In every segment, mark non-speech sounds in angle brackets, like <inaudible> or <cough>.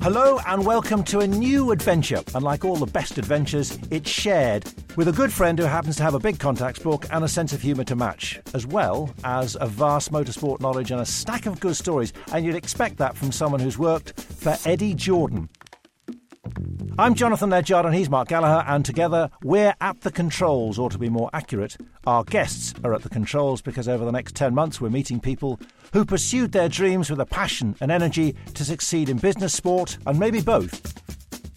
Hello and welcome to a new adventure. And like all the best adventures, it's shared with a good friend who happens to have a big contacts book and a sense of humour to match, as well as a vast motorsport knowledge and a stack of good stories. And you'd expect that from someone who's worked for Eddie Jordan. I'm Jonathan Legard and he's Mark Gallagher, and together we're at the controls, or to be more accurate, our guests are at the controls because over the next 10 months we're meeting people who pursued their dreams with a passion and energy to succeed in business, sport, and maybe both.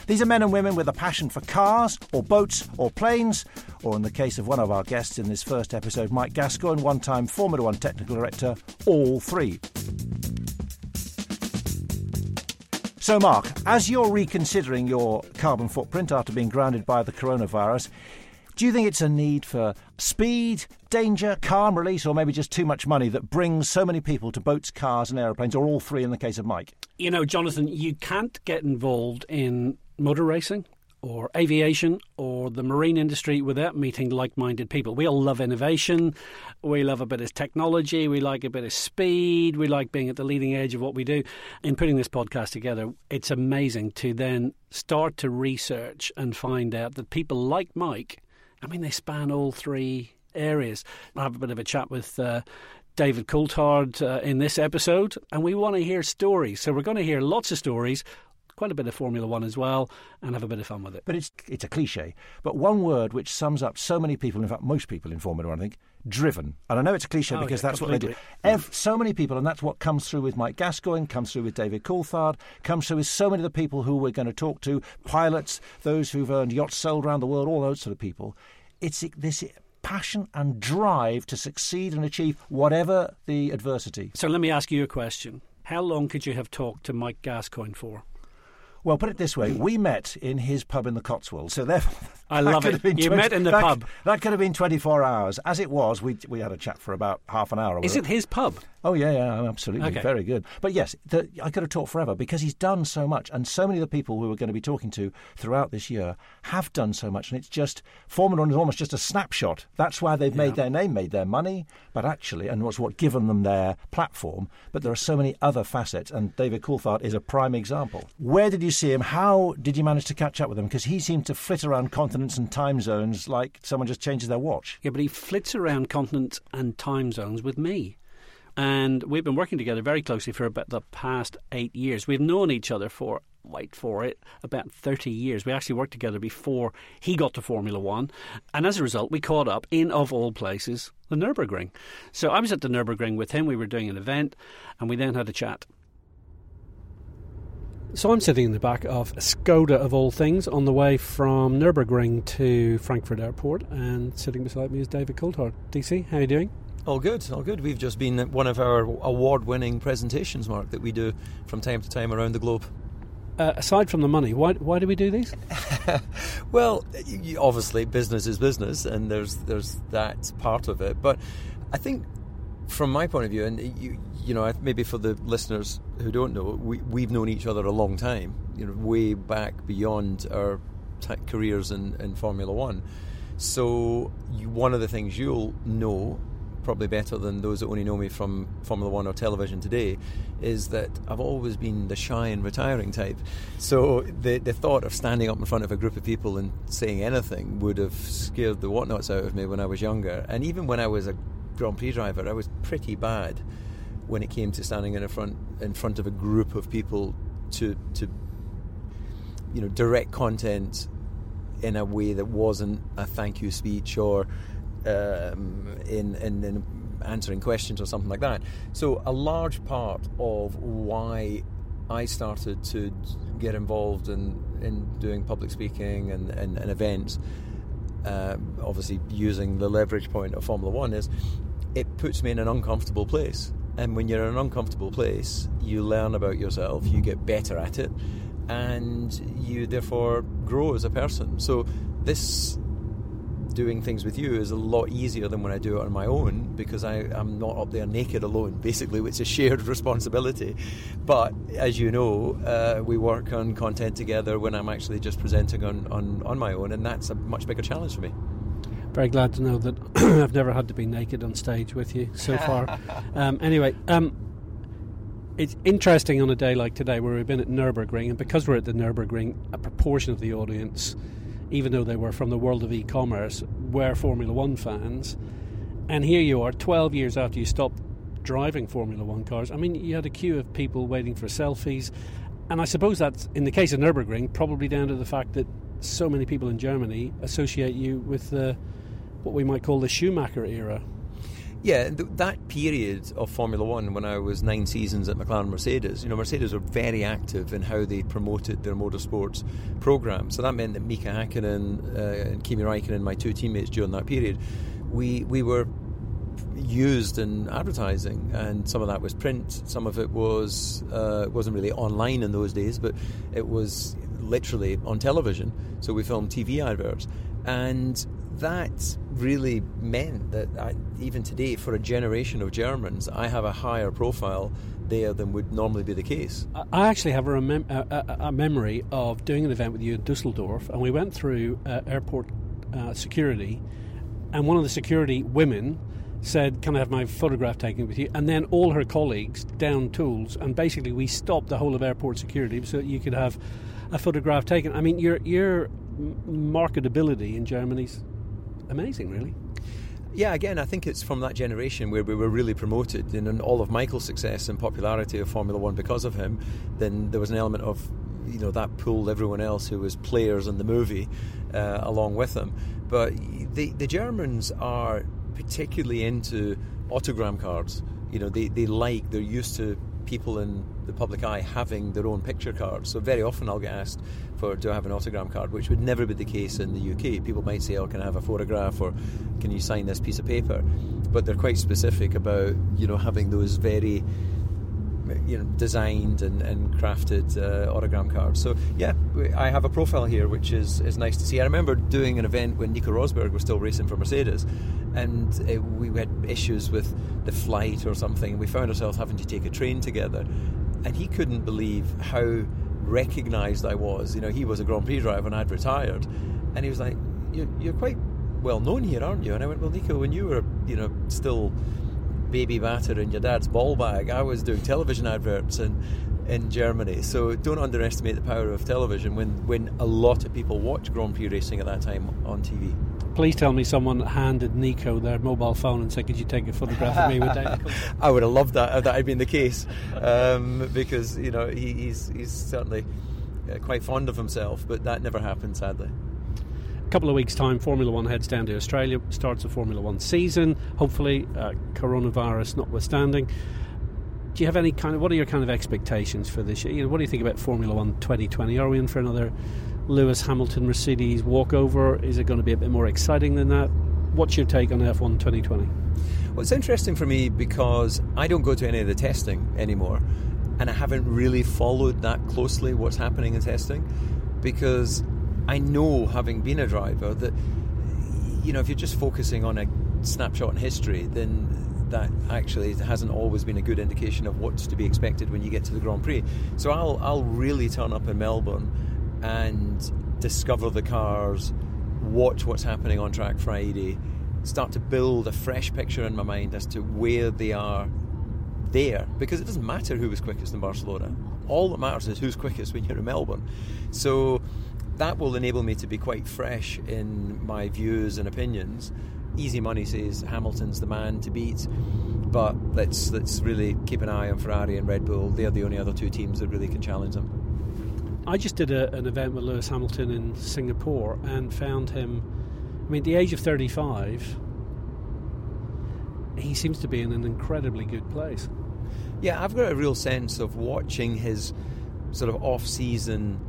These are men and women with a passion for cars, or boats, or planes, or in the case of one of our guests in this first episode, Mike Gascoyne, one time Formula One technical director, all three. So, Mark, as you're reconsidering your carbon footprint after being grounded by the coronavirus, do you think it's a need for speed, danger, calm release, or maybe just too much money that brings so many people to boats, cars, and aeroplanes, or all three in the case of Mike? You know, Jonathan, you can't get involved in motor racing or aviation or the marine industry without meeting like minded people. We all love innovation. We love a bit of technology. We like a bit of speed. We like being at the leading edge of what we do. In putting this podcast together, it's amazing to then start to research and find out that people like Mike, I mean, they span all three areas. I have a bit of a chat with. Uh, David Coulthard uh, in this episode, and we want to hear stories. So, we're going to hear lots of stories quite a bit of Formula One as well, and have a bit of fun with it. But it's it's a cliche. But one word which sums up so many people, in fact, most people in Formula One, I think, driven. And I know it's a cliche Oh, because yeah, that's what they do. Ev- so many people, and that's what comes through with Mike Gascoyne, comes through with David Coulthard, comes through with so many of the people who we're going to talk to, pilots, those who've earned yachts sold around the world, all those sort of people. It's this passion and drive to succeed and achieve whatever the adversity. So, let me ask you a question. How long could you have talked to Mike Gascoyne for? Well, put it this way: we met in his pub in the Cotswolds, so therefore I love it. have been You met in the that, pub. That could have been twenty-four hours. As it was, we we had a chat for about half an hour. Is it his pub? Oh yeah, yeah, oh, absolutely, Okay. very good. But yes, the, I could have talked forever because he's done so much, and so many of the people we were going to be talking to throughout this year have done so much, and it's just Formula One is almost just a snapshot. That's why they've made their name, made their money, but actually, and what's what given them their platform. But there are so many other facets, and David Coulthard is a prime example. Where did you see him? How did you manage to catch up with him? Because he seemed to flit around continents and time zones like someone just changes their watch. Yeah, but he flits around continents and time zones with me. And we've been working together very closely for about the past eight years. We've known each other for, wait for it, about 30 years. We actually worked together before he got to Formula One. And as a result, we caught up in, of all places, the Nürburgring. So I was at the Nürburgring with him. We were doing an event, and we then had a chat. So I'm sitting in the back of a Skoda, of all things, on the way from Nürburgring to Frankfurt Airport, and sitting beside me is David Coulthard. DC, how are you doing? All good, all good. We've just been at one of our award winning presentations, Mark, that we do from time to time around the globe. Uh, aside from the money, why, why do we do these? <laughs> Well, obviously, business is business, and there's there's that part of it. But I think, from my point of view, and you, you know, maybe for the listeners who don't know, we, we've known each other a long time. You know, way back beyond our t- careers in, in Formula One. So, you, one of the things you'll know probably better than those that only know me from Formula One or television today, is that I've always been the shy and retiring type. So the the thought of standing up in front of a group of people and saying anything would have scared the whatnots out of me when I was younger. And even when I was a Grand Prix driver, I was pretty bad when it came to standing in front in front of a group of people to to you know direct content in a way that wasn't a thank you speech or um, in, in in answering questions or something like that. So a large part of why I started to get involved in, in doing public speaking and, and, and events, um, obviously using the leverage point of Formula One, is it puts me in an uncomfortable place. And when you're in an uncomfortable place, you learn about yourself, you get better at it, and you therefore grow as a person. So this doing things with you is a lot easier than when I do it on my own because I, am not up there naked alone. <laughs> Basically, it's a shared <laughs> responsibility. But as you know, uh, we work on content together when I'm actually just presenting on, on, on my own, and that's a much bigger challenge for me. Very glad to know that <clears throat> I've never had to be naked on stage with you so far. <laughs> um, anyway, um, it's interesting on a day like today where we've been at Nürburgring, and because we're at the Nürburgring, a proportion of the audience, even though they were from the world of e-commerce, were Formula One fans. And here you are, 12 years after you stopped driving Formula One cars. I mean, you had a queue of people waiting for selfies. And I suppose that's, in the case of Nürburgring, probably down to the fact that so many people in Germany associate you with the, what we might call the Schumacher era. Yeah, th- that period of Formula One, when I was nine seasons at McLaren Mercedes, you know, Mercedes were very active in how they promoted their motorsports program. So that meant that Mika Hakkinen uh, and Kimi Raikkonen, my two teammates during that period, we we were used in advertising, and some of that was print, some of it was uh, wasn't really online in those days, but it was literally on television. So we filmed TV adverts, and that really meant that I, even today, for a generation of Germans, I have a higher profile there than would normally be the case. I actually have a, remem- a, a memory of doing an event with you in Dusseldorf, and we went through uh, airport uh, security, and one of the security women said, Can I have my photograph taken with you? And then all her colleagues down tools, and basically we stopped the whole of airport security so that you could have a photograph taken. I mean, your, your marketability in Germany's amazing, really. Yeah, again, I think it's from that generation where we were really promoted, and in all of Michael's success and popularity of Formula One because of him, then there was an element of, you know, that pulled everyone else who was players in the movie uh, along with him. But the the Germans are particularly into autogram cards. You know, they, they like, they're used to people in the public eye having their own picture cards. So very often I'll get asked for do I have an autogram card, which would never be the case in the UK. People might say, "Oh, can I have a photograph?" or "Can you sign this piece of paper?" But they're quite specific about you know having those very you know designed and, and crafted uh, autogram cards. So yeah, I have a profile here, which is is nice to see. I remember doing an event when Nico Rosberg was still racing for Mercedes, and uh, we had issues with the flight or something. We found ourselves having to take a train together, and he couldn't believe how recognised I was. You know, he was a Grand Prix driver and I'd retired, and he was like, "You're, you're quite well known here, aren't you?" And I went, "Well, Nico, when you were, you know, still." baby batter in your dad's ball bag. I was doing television adverts in in Germany. So don't underestimate the power of television when when a lot of people watch Grand Prix racing at that time on TV. Please tell me someone handed Nico their mobile phone and said, "Could you take a photograph of me with David?" <laughs> I would have loved that if that had been the case, um, because you know he, he's he's certainly uh, quite fond of himself, but that never happened, sadly A couple of weeks' time, Formula One heads down to Australia, starts the Formula One season, hopefully, uh, coronavirus notwithstanding. Do you have any kind of, what are your kind of expectations for this year? You know, what do you think about Formula One 2020? Are we in for another Lewis Hamilton Mercedes walkover? Is it going to be a bit more exciting than that? What's your take on F1 2020? Well, it's interesting for me because I don't go to any of the testing anymore, and I haven't really followed that closely what's happening in testing because I know, having been a driver, that you know if you're just focusing on a snapshot in history, then that actually hasn't always been a good indication of what's to be expected when you get to the Grand Prix. So I'll I'll really turn up in Melbourne and discover the cars, watch what's happening on track Friday, start to build a fresh picture in my mind as to where they are there because it doesn't matter who was quickest in Barcelona. All that matters is who's quickest when you're in Melbourne. So that will enable me to be quite fresh in my views and opinions. Easy money says Hamilton's the man to beat, but let's let's really keep an eye on Ferrari and Red Bull. They're the only other two teams that really can challenge them. I just did a, an event with Lewis Hamilton in Singapore and found him. I mean, at the age of 35, he seems to be in an incredibly good place. Yeah, I've got a real sense of watching his sort of off-season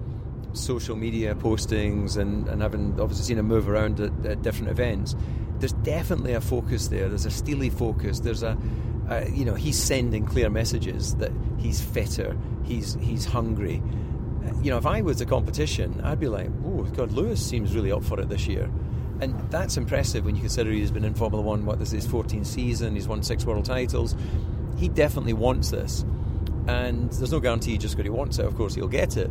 social media postings and, and having obviously seen him move around at, at different events, there's definitely a focus there. There's a steely focus. There's a, a, you know, he's sending clear messages that he's fitter, he's he's hungry. You know, if I was a competition, I'd be like, oh God, Lewis seems really up for it this year. And that's impressive when you consider he's been in Formula One, what this is his 14th season, he's won six world titles. He definitely wants this. And there's no guarantee just because he wants it, of course, he'll get it.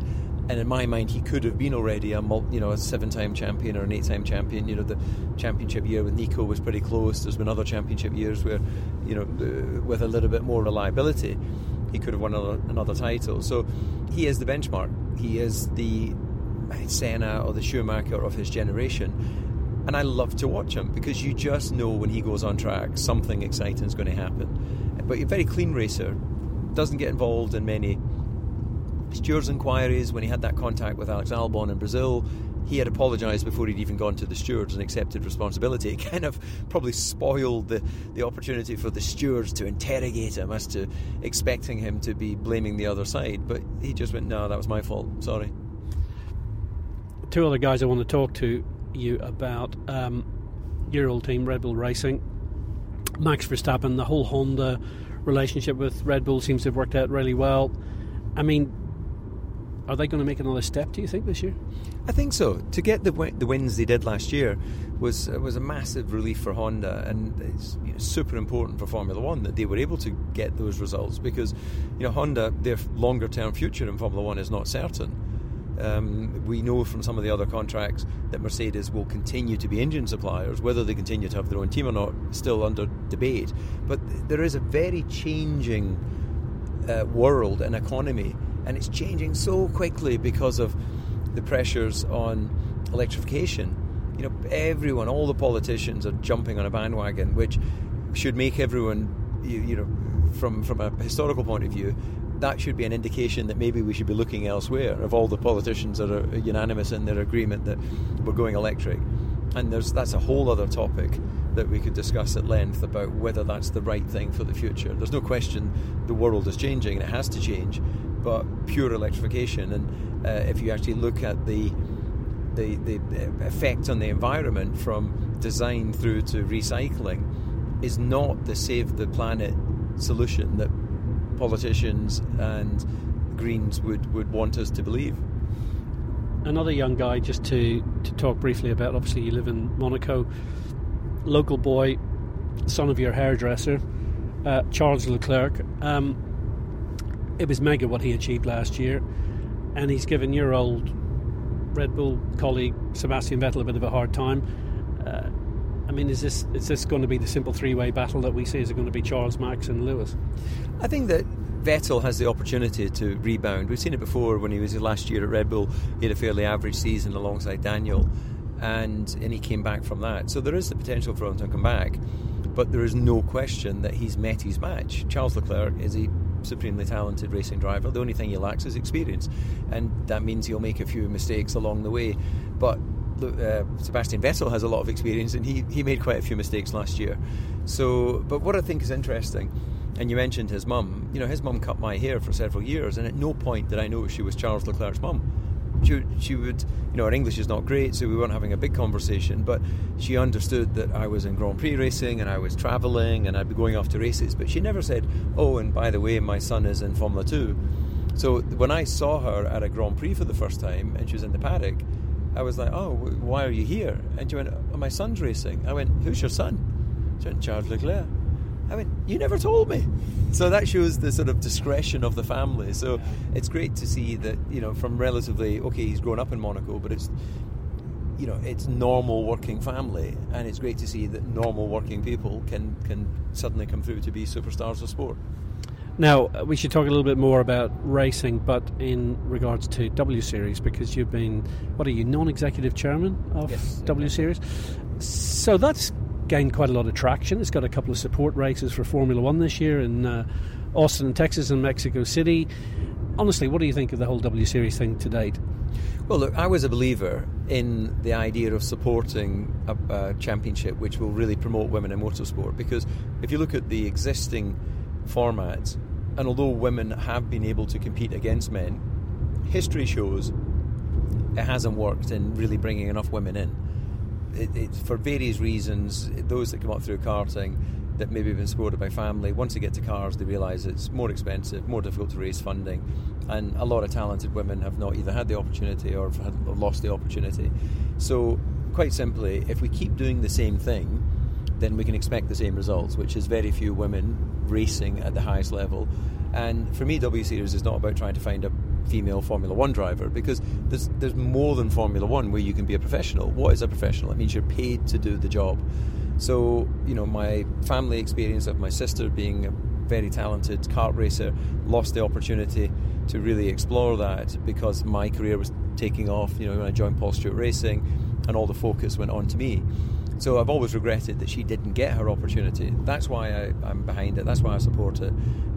And in my mind, he could have been already a you know a seven-time champion or an eight-time champion. You know, the championship year with Nico was pretty close. There's been other championship years where, you know, uh, with a little bit more reliability, he could have won another, another title. So he is the benchmark. He is the Senna or the Schumacher of his generation. And I love to watch him because you just know when he goes on track, something exciting is going to happen. But a very clean racer, doesn't get involved in many stewards' inquiries. When he had that contact with Alex Albon in Brazil, he had apologised before he'd even gone to the stewards and accepted responsibility. <laughs> It kind of probably spoiled the, the opportunity for the stewards to interrogate him as to expecting him to be blaming the other side. But he just went, no, that was my fault. Sorry two other guys I want to talk to you about um, your old team, Red Bull Racing. Max Verstappen, the whole Honda relationship with Red Bull seems to have worked out really well. I mean, are they going to make another step? Do you think this year? I think so. To get the the wins they did last year was was a massive relief for Honda, and it's you know, super important for Formula One that they were able to get those results because you know Honda their longer term future in Formula One is not certain. Um, we know from some of the other contracts that Mercedes will continue to be engine suppliers. Whether they continue to have their own team or not, still under debate. But there is a very changing uh, world and economy, and it's changing so quickly because of the pressures on electrification. You know, everyone, all the politicians are jumping on a bandwagon, which should make everyone, you, you know, from from a historical point of view, that should be an indication that maybe we should be looking elsewhere. Of all the politicians that are unanimous in their agreement that we're going electric, and there's that's a whole other topic that we could discuss at length about whether that's the right thing for the future. There's no question the world is changing and it has to change, but pure electrification and uh, if you actually look at the the, the effect on the environment from design through to recycling is not the save the planet solution that politicians and Greens would, would want us to believe. Another young guy, just to, to talk briefly about, obviously, you live in Monaco, local boy, son of your hairdresser, uh, Charles Leclerc. Um, it was mega what he achieved last year, and he's given your old Red Bull colleague Sebastian Vettel a bit of a hard time. Uh, I mean, is this is this going to be the simple three way battle that we see? Is it going to be Charles, Max, and Lewis? I think that Vettel has the opportunity to rebound. We've seen it before when he was last year at Red Bull. He had a fairly average season alongside Daniel, and and he came back from that. So there is the potential for him to come back, but there is no question that he's met his match. Charles Leclerc is a supremely talented racing driver. The only thing he lacks is experience, and that means he'll make a few mistakes along the way. But uh, Sebastian Vettel has a lot of experience, and he, he made quite a few mistakes last year. So, but what I think is interesting, and you mentioned his mum. You know, his mum cut my hair for several years, and at no point did I know she was Charles Leclerc's mum. She, she would, you know, her English is not great, so we weren't having a big conversation. But she understood that I was in Grand Prix racing and I was travelling and I'd be going off to races. But she never said, "Oh, and by the way, my son is in Formula 2. So when I saw her at a Grand Prix for the first time and she was in the paddock, I was like, oh, why are you here? And she went, oh, my son's racing. I went, who's your son? She went, Charles Leclerc. I mean, you never told me. So that shows the sort of discretion of the family. So it's great to see that, you know, from relatively, okay, he's grown up in Monaco, but it's, you know, it's normal working family. And it's great to see that normal working people can, can suddenly come through to be superstars of sport. Now, uh, we should talk a little bit more about racing, but in regards to W Series, because you've been, what are you, non executive chairman of yes, W Series? So that's gained quite a lot of traction. It's got a couple of support races for Formula One this year in uh, Austin, Texas, and Mexico City. Honestly, what do you think of the whole W Series thing to date? Well, look, I was a believer in the idea of supporting a, a championship which will really promote women in motorsport because if you look at the existing formats, and although women have been able to compete against men, history shows it hasn't worked in really bringing enough women in. It, it, for various reasons, those that come up through karting that maybe have been supported by family, once they get to cars, they realise it's more expensive, more difficult to raise funding, and a lot of talented women have not either had the opportunity or have lost the opportunity. So quite simply, if we keep doing the same thing, then we can expect the same results, which is very few women racing at the highest level. And for me, W Series is not about trying to find a female Formula One driver because there's there's more than Formula One where you can be a professional. What is a professional? It means you're paid to do the job. So you know, my family experience of my sister being a very talented kart racer lost the opportunity to really explore that because my career was taking off. You know, when I joined Paul Stewart Racing, and all the focus went on to me. So I've always regretted that she didn't get her opportunity. That's why I, am behind it. That's why I support it,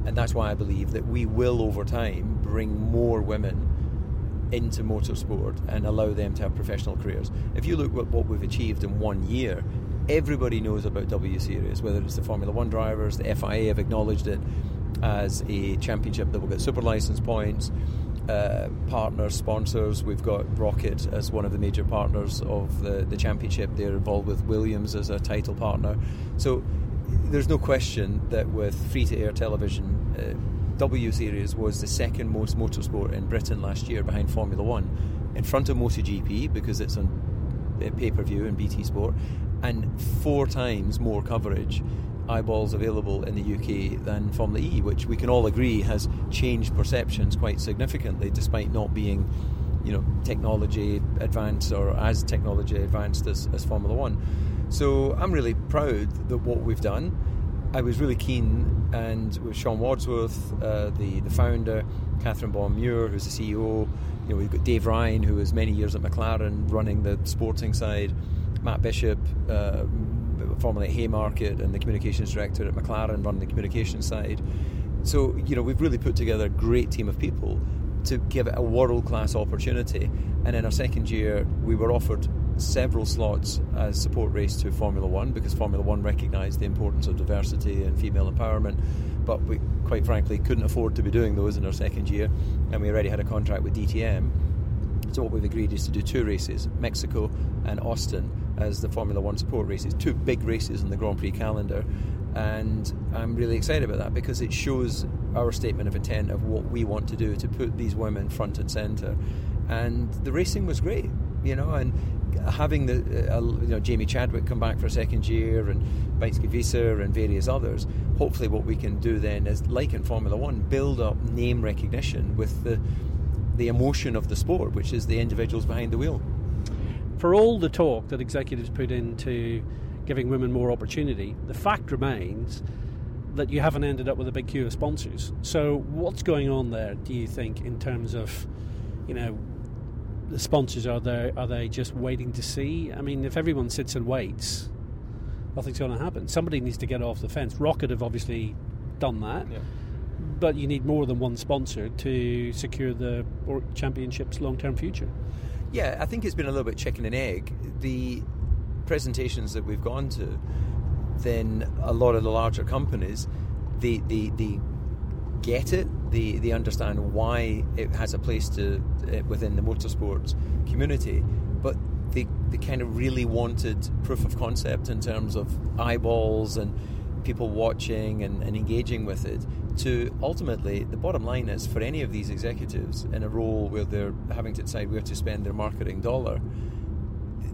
and that's why I believe that we will, over time, bring more women into motorsport and allow them to have professional careers. If you look at what we've achieved in one year, everybody knows about W Series, whether it's the Formula One drivers, the FIA have acknowledged it as a championship that will get super license points uh, partners, sponsors. We've got ROKiT as one of the major partners of the, the championship. They're involved with Williams as a title partner. So there's no question that with free to air television, uh, W Series was the second most motorsport in Britain last year behind Formula One, in front of MotoGP because it's on uh, pay per view and BT Sport, and four times more coverage eyeballs available in the UK than Formula E, which we can all agree has changed perceptions quite significantly, despite not being, you know, technology advanced or as technology advanced as, as Formula One. So I'm really proud that what we've done. I was really keen, and with Sean Wadsworth, uh, the the founder, Catherine Bond Muir, who's the CEO. You know, we've got Dave Ryan, who was many years at McLaren running the sporting side. Matt Bishop, uh, formerly at Haymarket and the communications director at McLaren running the communications side. So, you know, we've really put together a great team of people to give it a world class opportunity. And in our second year, we were offered several slots as support race to Formula One because Formula One recognised the importance of diversity and female empowerment. But we, quite frankly, couldn't afford to be doing those in our second year, and we already had a contract with DTM. So, what we've agreed is to do two races Mexico and Austin as the Formula One support races, two big races in the Grand Prix calendar. And I'm really excited about that because it shows our statement of intent of what we want to do to put these women front and centre. And the racing was great, you know, and having the uh, you know Jamie Chadwick come back for a second year and Beitske Visser and various others. Hopefully, what we can do then is, like in Formula One, build up name recognition with the the emotion of the sport, which is the individuals behind the wheel for all the talk that executives put into giving women more opportunity, the fact remains that you haven't ended up with a big queue of sponsors. So, what's going on there? Do you think in terms of, you know, the sponsors are they are they just waiting to see? I mean, if everyone sits and waits, nothing's going to happen. Somebody needs to get off the fence. ROKiT have obviously done that. Yeah. But you need more than one sponsor to secure the championship's long-term future. Yeah, I think it's been a little bit chicken and egg. The presentations that we've gone to, then a lot of the larger companies, they, they, they get it, they, they understand why it has a place to uh, within the motorsports community, but they, they kind of really wanted proof of concept in terms of eyeballs and people watching and, and engaging with it to ultimately the bottom line is for any of these executives in a role where they're having to decide where to spend their marketing dollar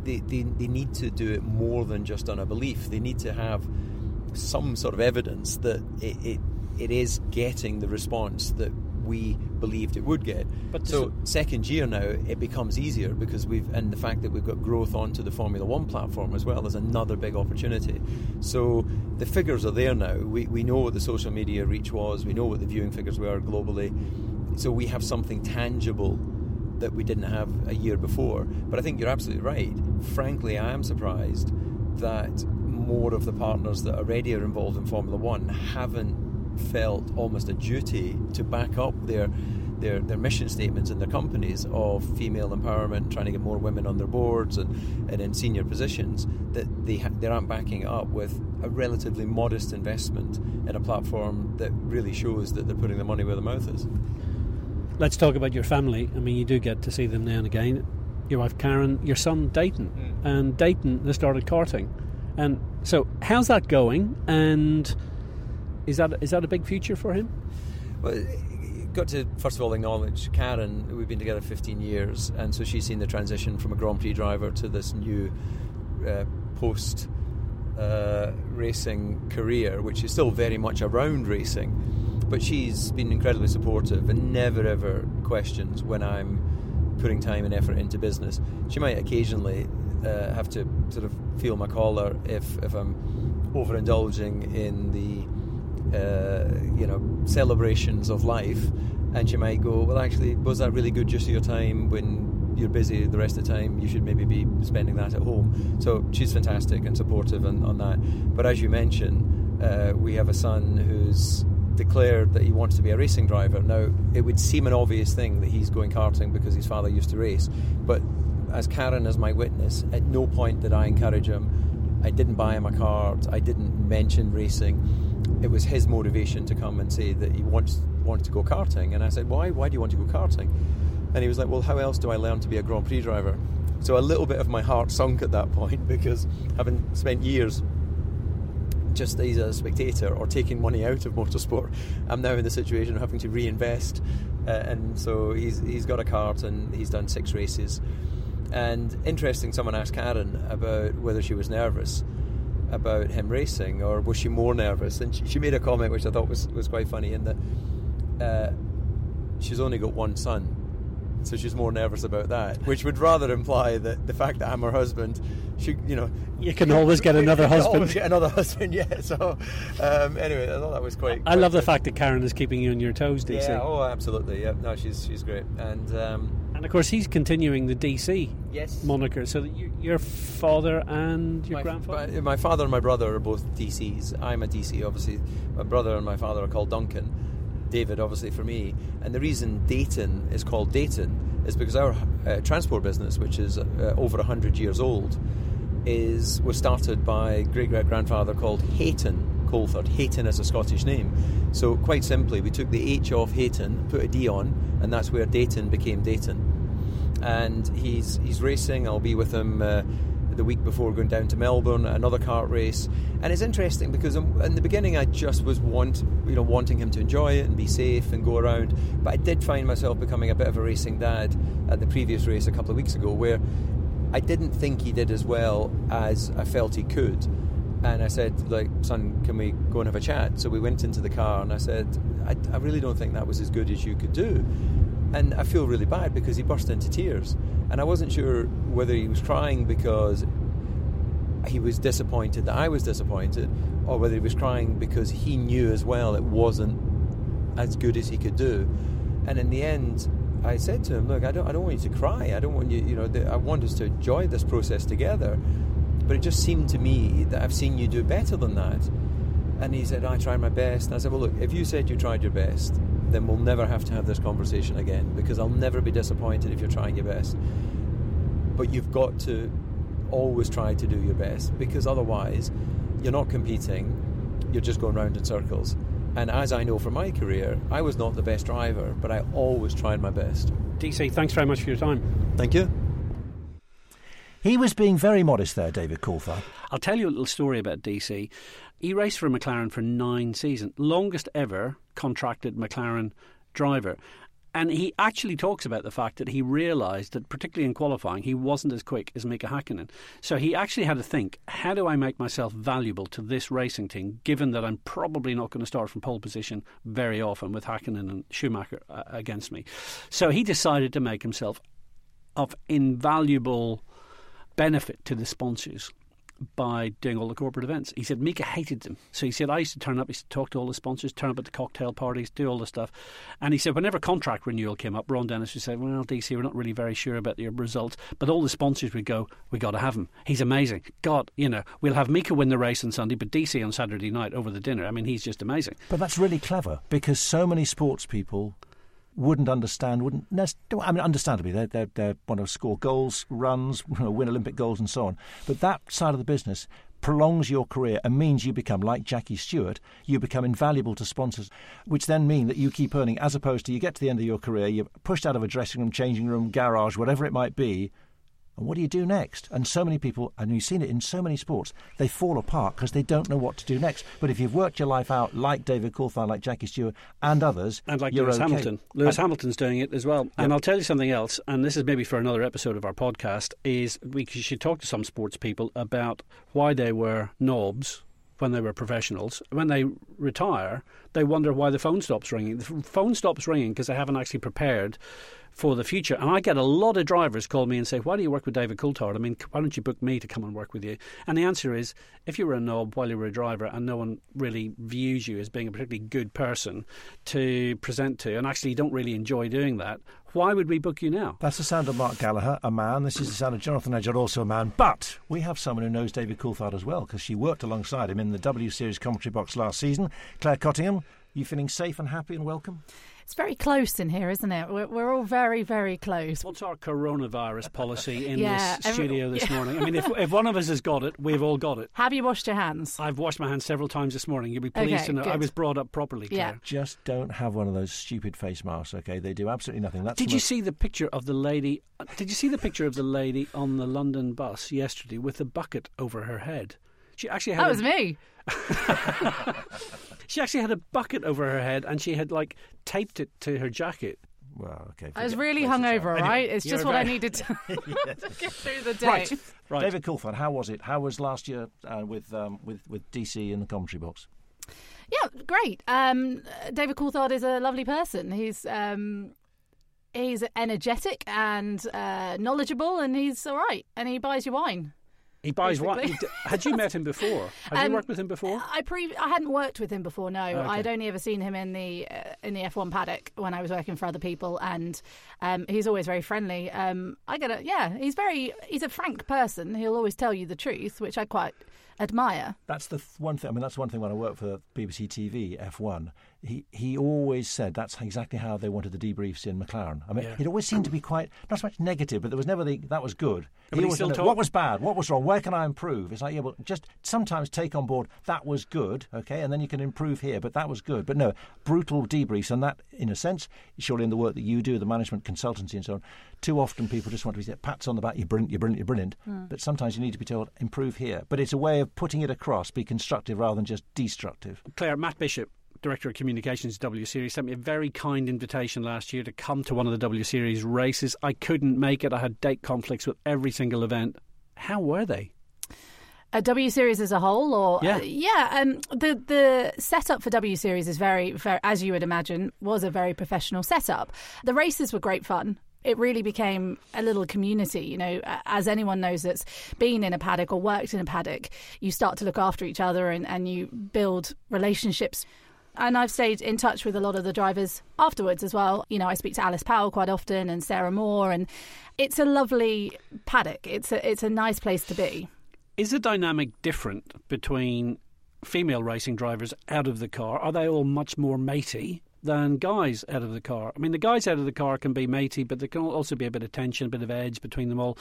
they, they, they need to do it more than just on a belief. They need to have some sort of evidence that it, it, it is getting the response that we believed it would get. But so second year now, it becomes easier because we've and the fact that we've got growth onto the Formula One platform as well is another big opportunity. So the figures are there now. We we know what the social media reach was. We know what the viewing figures were globally. So we have something tangible that we didn't have a year before. But I think you're absolutely right. Frankly, I am surprised that more of the partners that already are involved in Formula One haven't felt almost a duty to back up their their, their mission statements in their companies of female empowerment, trying to get more women on their boards and, and in senior positions, that they, ha- they aren't backing it up with a relatively modest investment in a platform that really shows that they're putting their money where their mouth is. Let's talk about your family. I mean, you do get to see them now and again. Your wife Karen, your son Dayton, mm. and Dayton has started karting. And so, how's that going? And is that is that a big future for him? Well, got to first of all acknowledge Karen. We've been together 15 years, and so she's seen the transition from a Grand Prix driver to this new uh, post uh, racing career, which is still very much around racing. But she's been incredibly supportive and never ever questions when I'm putting time and effort into business. She might occasionally uh, have to sort of feel my collar if if I'm overindulging in the uh, you know celebrations of life, and she might go, well, actually, was that really good use of your time when you're busy the rest of the time? You should maybe be spending that at home. So she's fantastic and supportive on, on that. But as you mentioned, uh, we have a son who's declared that he wants to be a racing driver. Now, it would seem an obvious thing that he's going karting because his father used to race, but as Karen is my witness, at no point did I encourage him. I didn't buy him a cart. I didn't mention racing. It was his motivation to come and say that he wants wanted to go karting. And I said, "Why? Why do you want to go karting?" And he was like, "Well, how else do I learn to be a Grand Prix driver?" So a little bit of my heart sunk at that point <laughs> because having spent years just as a spectator or taking money out of motorsport, I'm now in the situation of having to reinvest. Uh, and so he's he's got a cart and he's done six races. And interesting, someone asked Karen about whether she was nervous about him racing or was she more nervous? And she, she made a comment which I thought was, was quite funny in that uh, she's only got one son. So she's more nervous about that, which would rather imply that the fact that I'm her husband, she, you know, you can always get <laughs> another husband. get another <laughs> husband, yeah. So um, anyway, I thought that was quite. I quite love the fact that Karen is keeping you on your toes, DC. Yeah, oh, absolutely. Yeah, no, she's she's great, and um, And of course, he's continuing the DC yes, moniker, so you, your father and your my, grandfather. My, my father and my brother are both DCs. I'm a DC, obviously. My brother and my father are called Duncan. David, obviously, for me. And the reason Dayton is called Dayton is because our uh, transport business, which is uh, over 100 years old, is was started by a great great grandfather called Hayton Coulthard. Hayton is a Scottish name. So, quite simply, we took the H off Hayton, put a D on, and that's where Dayton became Dayton. And he's, he's racing. I'll be with him. Uh, the week before going down to Melbourne, another kart race, and it's interesting because in the beginning I just was want you know wanting him to enjoy it and be safe and go around, but I did find myself becoming a bit of a racing dad at the previous race a couple of weeks ago, where I didn't think he did as well as I felt he could, and I said like, son, can we go and have a chat? So we went into the car, and I said, I, I really don't think that was as good as you could do. And I feel really bad because he burst into tears. And I wasn't sure whether he was crying because he was disappointed that I was disappointed, or whether he was crying because he knew as well it wasn't as good as he could do. And in the end, I said to him, "Look, I don't, I don't want you to cry. I don't want you, you know, I want us to enjoy this process together." But it just seemed to me that I've seen you do better than that. And he said, "I tried my best." And I said, "Well, look, if you said you tried your best, then we'll never have to have this conversation again because I'll never be disappointed if you're trying your best. But you've got to always try to do your best because otherwise you're not competing, you're just going round in circles. And as I know from my career, I was not the best driver, but I always tried my best. DC, thanks very much for your time. Thank you. He was being very modest there, David Coulthard. I'll tell you a little story about DC. He raced for McLaren for nine seasons, longest ever contracted McLaren driver. And he actually talks about the fact that he realised that, particularly in qualifying, he wasn't as quick as Mika Hakkinen. So he actually had to think, how do I make myself valuable to this racing team, given that I'm probably not going to start from pole position very often with Hakkinen and Schumacher uh, against me? So he decided to make himself of invaluable benefit to the sponsors by doing all the corporate events. He said Mika hated them. So he said, I used to turn up, he used to talk to all the sponsors, turn up at the cocktail parties, do all the stuff. And he said, whenever contract renewal came up, Ron Dennis would say, Well, DC, we're not really very sure about your results. But all the sponsors would go, We got to have him. He's amazing. God, you know, we'll have Mika win the race on Sunday, but DC on Saturday night over the dinner. I mean, he's just amazing. But that's really clever because so many sports people wouldn't understand, wouldn't I mean, understandably, they they they want to score goals, runs, <laughs> win Olympic goals, and so on. But that side of the business prolongs your career and means you become like Jackie Stewart. You become invaluable to sponsors, which then mean that you keep earning, as opposed to you get to the end of your career, you're pushed out of a dressing room, changing room, garage, whatever it might be. And what do you do next? And so many people, and you've seen it in so many sports, they fall apart because they don't know what to do next. But if you've worked your life out, like David Coulthard, like Jackie Stewart, and others, and like you're Lewis okay. Hamilton, Lewis And- Hamilton's doing it as well. And I'll tell you something else, and this is maybe for another episode of our podcast. Is we should talk to some sports people about why they were knobs when they were professionals. When they retire, they wonder why the phone stops ringing. The phone stops ringing because they haven't actually prepared for the future. And I get a lot of drivers call me and say, "Why do you work with David Coulthard? I mean, why don't you book me to come and work with you?" And the answer is, if you were a knob while you were a driver and no one really views you as being a particularly good person to present to, and actually don't really enjoy doing that, why would we book you now? That's the sound of Mark Gallagher, a man. This is the sound of Jonathan Legard, also a man. But we have someone who knows David Coulthard as well because she worked alongside him in the W Series commentary box last season. Claire Cottingham, you feeling safe and happy and welcome? It's very close in here, isn't it? We're, we're all very, very close. What's our coronavirus policy in Yeah, this every- studio this morning? I mean, if, if one of us has got it, we've all got it. Have you washed your hands? I've washed my hands several times this morning. You'll be pleased Okay, to know I was brought up properly, Claire. Yeah. Just don't have one of those stupid face masks, okay? They do absolutely nothing. That's Did you most- see the picture of the lady? Uh, did you see the picture of the lady on the London bus yesterday with the bucket over her head? She actually had That a- was me. <laughs> she actually had a bucket over her head and she had like taped it to her jacket. Well, okay. I was really places hungover, are. all Anyway, right? It's just what I needed to, <laughs> <laughs> to get through the day. Right, right. David Coulthard, how was it? How was last year uh, with um, with with DC in the commentary box? Yeah, great. Um, David Coulthard is a lovely person. He's um, he's energetic and uh, knowledgeable, and he's all right. And he buys you wine. He buys wine. Basically. Had you met him before? Had Um, you worked with him before? I pre- I hadn't worked with him before. No, Okay. I'd only ever seen him in the uh, in the F1 paddock when I was working for other people, and um, he's always very friendly. Um, I get it. Yeah, he's very he's a frank person. He'll always tell you the truth, which I quite admire. That's the th- one thing. I mean, that's one thing when I worked for BBC TV F1. He he always said that's exactly how they wanted the debriefs in McLaren. I mean, Yeah. it always seemed to be quite not so much negative, but there was never the that was good. but he always still talk- what was bad, what was wrong, where can I improve? It's like yeah, well, just sometimes take on board that was good, okay, and then you can improve here. But that was good. But no, brutal debriefs, and that, in a sense, surely in the work that you do, the management consultancy and so on. Too often people just want to be said, pats on the back, you're brilliant, you're brilliant, you're brilliant. Hmm. But sometimes you need to be told, improve here. But it's a way of putting it across, be constructive rather than just destructive. Claire, Matt Bishop, Director of Communications W Series, sent me a very kind invitation last year to come to one of the W Series races. I couldn't make it. I had date conflicts with every single event. How were they? A W Series as a whole, or Yeah. uh, yeah, um, the the setup for W Series is very, very, as you would imagine, was a very professional setup. The races were great fun. It really became a little community, you know. As anyone knows that's been in a paddock or worked in a paddock, you start to look after each other and, and you build relationships. And I've stayed in touch with a lot of the drivers afterwards as well. You know, I speak to Alice Powell quite often and Sarah Moore, and it's a lovely paddock. It's a it's a nice place to be. Is the dynamic different between female racing drivers out of the car? Are they all much more matey than guys out of the car? I mean, the guys out of the car can be matey, but there can also be a bit of tension, a bit of edge between them all.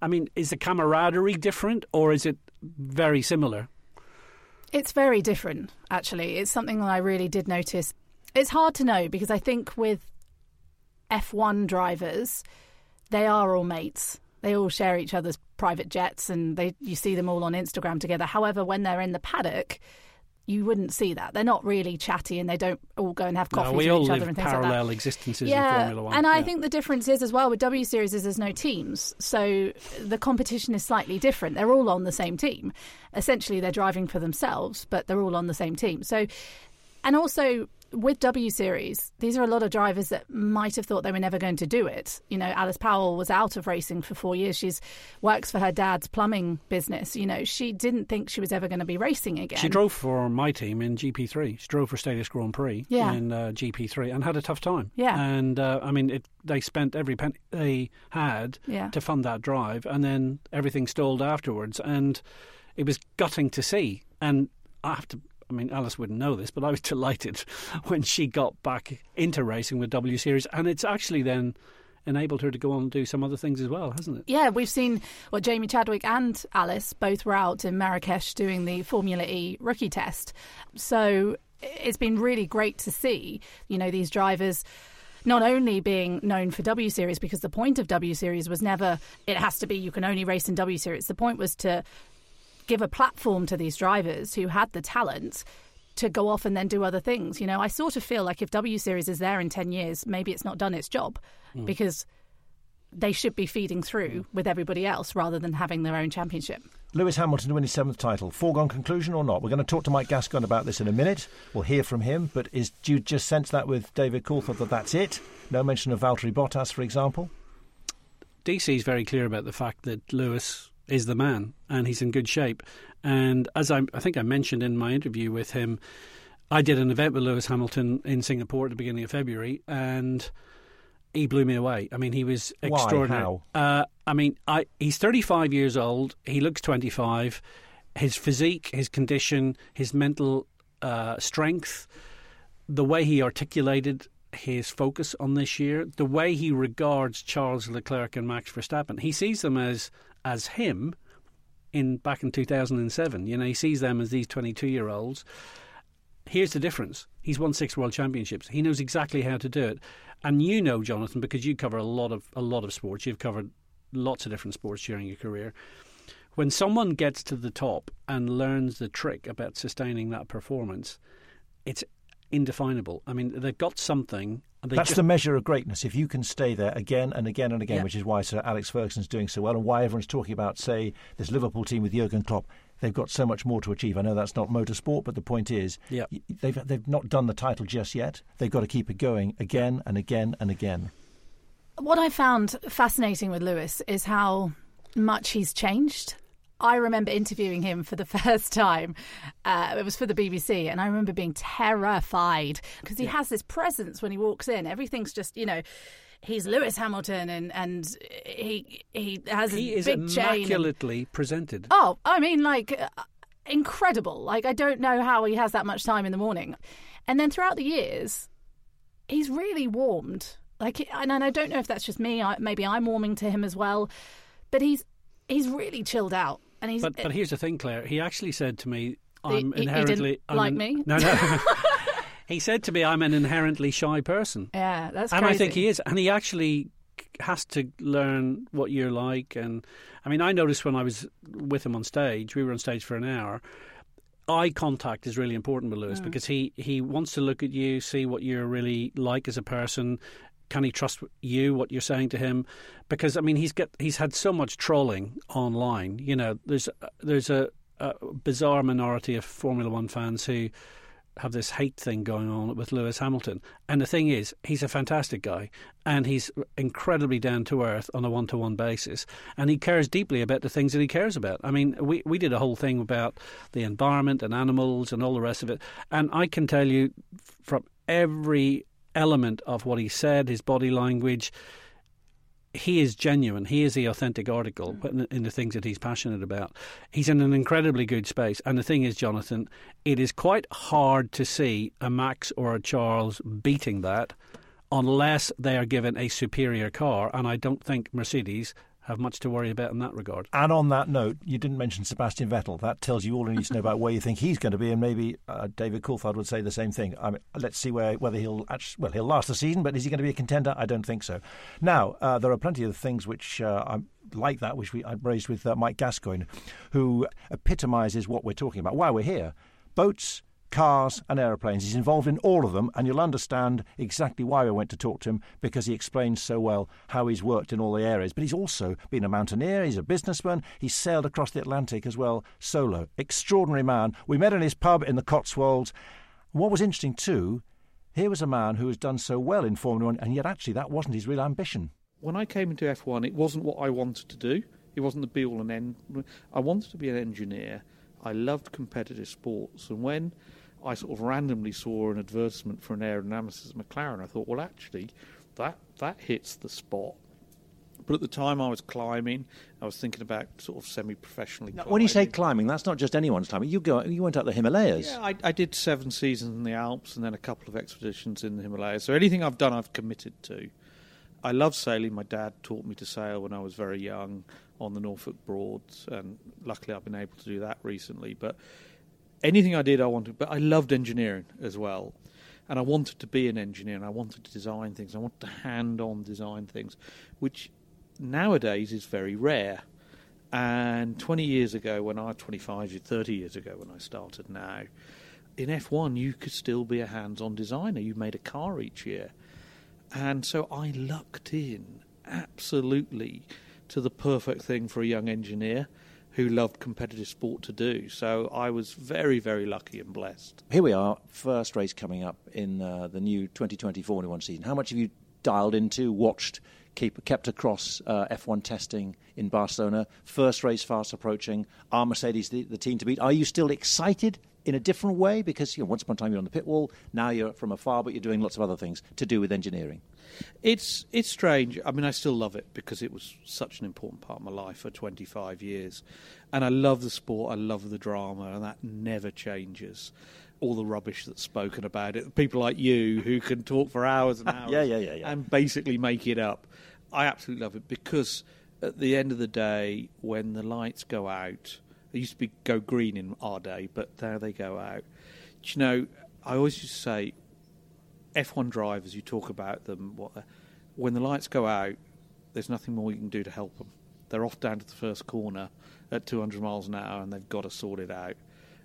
I mean, is the camaraderie different or is it very similar? It's very different, actually. It's something that I really did notice. It's hard to know because I think with F1 drivers, they are all mates. They all share each other's private jets and they you see them all on Instagram together. However, when they're in the paddock, you wouldn't see that. They're not really chatty and they don't all go and have coffee No, with each other and things like that parallel existences in Formula One. and I Yeah. think the difference is as well with W Series is there's no teams, so the competition is slightly different. They're all on the same team. Essentially, they're driving for themselves, but they're all on the same team. So, and also with W Series, these are a lot of drivers that might have thought they were never going to do it. You know, Alice Powell was out of racing for four years. She's works for her dad's plumbing business. You know, she didn't think she was ever going to be racing again. She drove for my team in GP3. She drove for Status Grand Prix Yeah. in uh, GP3 and had a tough time. Yeah. And uh, I mean, it, they spent every penny they had Yeah. to fund that drive, and then everything stalled afterwards. And it was gutting to see. And I have to. I mean, Alice wouldn't know this, but I was <laughs> delighted when she got back into racing with W Series, and it's actually then enabled her to go on and do some other things as well, hasn't it? Yeah, we've seen what Jamie Chadwick and Alice both were out in Marrakesh doing the Formula E rookie test. So it's been really great to see, you know, these drivers not only being known for W Series, because the point of W Series was never, it has to be you can only race in W Series. The point was to give a platform to these drivers who had the talent to go off and then do other things. You know, I sort of feel like if W Series is there in 10 years, maybe it's not done its job mm. because they should be feeding through with everybody else rather than having their own championship. Lewis Hamilton to win his seventh title. Foregone conclusion or not? We're going to talk to Mike Gascoyne about this in a minute. We'll hear from him. But is do you just sense that with David Coulthard that that's it? No mention of Valtteri Bottas, for example. DC is very clear about the fact that Lewis is the man and he's in good shape. And as I, I think I mentioned in my interview with him, I did an event with Lewis Hamilton in Singapore at the beginning of February, and he blew me away. I mean, he was extraordinary. Why? How? Uh, I mean, I, he's 35 years old. He looks 25. His physique, his condition, his mental uh, strength, the way he articulated his focus on this year, the way he regards Charles Leclerc and Max Verstappen. He sees them as as him in back in 2007. You know, he sees them as these 22 year olds. Here's the difference. He's won six world championships. He knows exactly how to do it. And you know, Jonathan, because you cover a lot of a lot of sports. You've covered lots of different sports during your career. When someone gets to the top and learns the trick about sustaining that performance, it's indefinable. I mean, they've got something. That's just... the measure of greatness. If you can stay there again and again and again, yeah. which is why Sir Alex Ferguson's doing so well, and why everyone's talking about, say, this Liverpool team with Jurgen Klopp they've got so much more to achieve. I know that's not motorsport, but the point is, yep. they've they've not done the title just yet. They've got to keep it going again and again and again. What I found fascinating with Lewis is how much he's changed. I remember interviewing him for the <laughs> first time. Uh, it was for the BBC, and I remember being terrified because he yeah. has this presence when he walks in. Everything's just, you know, he's Lewis Hamilton, and and he he has he a big is immaculately presented. Oh, I mean, like uh, incredible. Like I don't know how he has that much time in the morning, and then throughout the years, he's really warmed. Like, and I don't know if that's just me. maybe I'm warming to him as well, but he's he's really chilled out. And he's. But but here's the thing, Claire. He actually said to me, "I'm he, inherently he like me." No, no. <laughs> He said to me, "I'm an inherently shy person." Yeah, that's and crazy. I think he is, and he actually has to learn what you're like. And I mean, I noticed when I was with him on stage, we were on stage for an hour. Eye contact is really important with Lewis mm. because he, he wants to look at you, see what you're really like as a person. Can he trust you? What you're saying to him? Because I mean, he's get he's had so much trolling online. You know, there's there's a, a bizarre minority of Formula One fans who have this hate thing going on with Lewis Hamilton. And the thing is, he's a fantastic guy and he's incredibly down to earth on a one to one basis. And he cares deeply about the things that he cares about. I mean, we, we did a whole thing about the environment and animals and all the rest of it. And I can tell you from every element of what he said, his body language, he is genuine. He is the authentic article mm. in the things that he's passionate about. He's in an incredibly good space. And the thing is, Jonathan, it is quite hard to see a Max or a Charles beating that unless they are given a superior car. And I don't think Mercedes have much to worry about in that regard. And on that note, you didn't mention Sebastian Vettel. That tells you all you need to know about where you think he's going to be, and maybe uh, David Coulthard would say the same thing. I mean, let's see where whether he'll actually, well he'll last the season, but is he going to be a contender? I don't think so. Now uh, there are plenty of things which uh, I'm like that, which we I raised with uh, Mike Gascoyne, who epitomises what we're talking about. Why we're here: boats, cars and aeroplanes. He's involved in all of them, and you'll understand exactly why we went to talk to him because he explains so well how he's worked in all the areas. But he's also been a mountaineer, he's a businessman, he's sailed across the Atlantic as well solo. Extraordinary man. We met in his pub in the Cotswolds. What was interesting too, here was a man who has done so well in Formula One, and yet actually that wasn't his real ambition. When I came into F1, it wasn't what I wanted to do. It wasn't the be all and end. I wanted to be an engineer. I loved competitive sports, and when I sort of randomly saw an advertisement for an aerodynamicist at McLaren. I thought, well, actually, that that hits the spot. But at the time I was climbing, I was thinking about sort of semi-professionally. Now, when you say climbing, that's not just anyone's climbing. You go, you went up the Himalayas. Yeah, I, I, did seven seasons in the Alps and then a couple of expeditions in the Himalayas. So anything I've done, I've committed to. I love sailing. My dad taught me to sail when I was very young on the Norfolk Broads, and luckily I've been able to do that recently. But anything I did, I wanted, but I loved engineering as well. And I wanted to be an engineer and I wanted to design things. I wanted to hand on design things, which nowadays is very rare. And 20 years ago, when I, 25, 30 years ago, when I started now, in F1, you could still be a hands on designer. You made a car each year. And so I lucked in absolutely to the perfect thing for a young engineer who loved competitive sport to do. So I was very, very lucky and blessed. Here we are, first race coming up in uh, the new 2020 Formula One season. How much have you dialed into, watched, keep, kept across uh, F1 testing in Barcelona? First race fast approaching. Are Mercedes the, the team to beat? Are you still excited in a different way because you know, once upon a time you're on the pit wall, now you're from afar, but you're doing lots of other things to do with engineering. It's it's strange. I mean, I still love it because it was such an important part of my life for 25 years, and I love the sport. I love the drama, and that never changes. All the rubbish that's spoken about it, people like you who can talk for hours and <laughs> hours, yeah, yeah, yeah, yeah. and basically make it up. I absolutely love it because at the end of the day, when the lights go out they used to be go green in our day, but now they go out. Do you know, I always used to say, F1 drivers, you talk about them, what, when the lights go out, there's nothing more you can do to help them. They're off down to the first corner at 200 miles an hour and they've got to sort it out.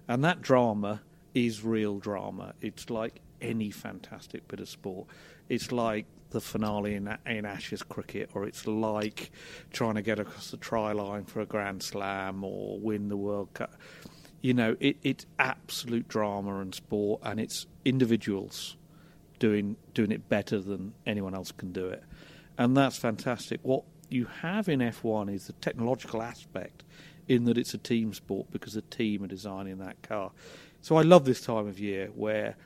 And that drama is real drama. It's like any fantastic bit of sport. It's like the finale in, in Ashes cricket, or it's like trying to get across the try line for a Grand Slam or win the World Cup. You know, it, it's absolute drama and sport, and it's individuals doing doing it better than anyone else can do it, and that's fantastic. What you have in F1 is the technological aspect, in that it's a team sport because the team are designing that car. So I love this time of year where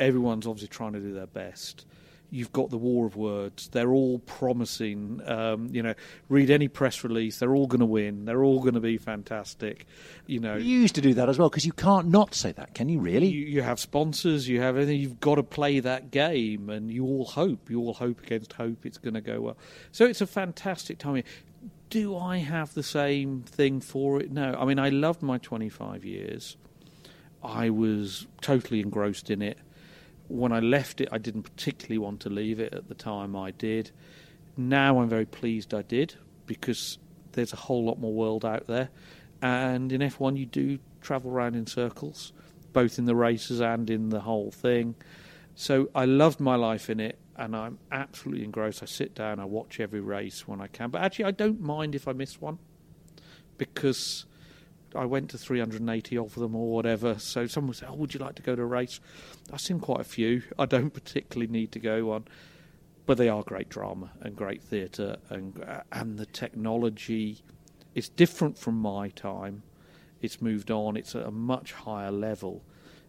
everyone's obviously trying to do their best you've got the war of words. They're all promising. Um, you know, read any press release. They're all going to win. They're all going to be fantastic. You know, you used to do that as well because you can't not say that, can you? Really? You, you, have sponsors. You have everything. You've got to play that game, and you all hope. You all hope against hope it's going to go well. So it's a fantastic time. Do I have the same thing for it? No. I mean, I loved my 25 years. I was totally engrossed in it when I left it, I didn't particularly want to leave it at the time I did. Now I'm very pleased I did because there's a whole lot more world out there. And in F1, you do travel around in circles, both in the races and in the whole thing. So I loved my life in it, and I'm absolutely engrossed. I sit down, I watch every race when I can. But actually, I don't mind if I miss one because I went to 380 of them or whatever. So someone say, "Oh, would you like to go to a race?" I've seen quite a few. I don't particularly need to go on, but they are great drama and great theatre, and uh, and the technology. It's different from my time. It's moved on. It's at a much higher level,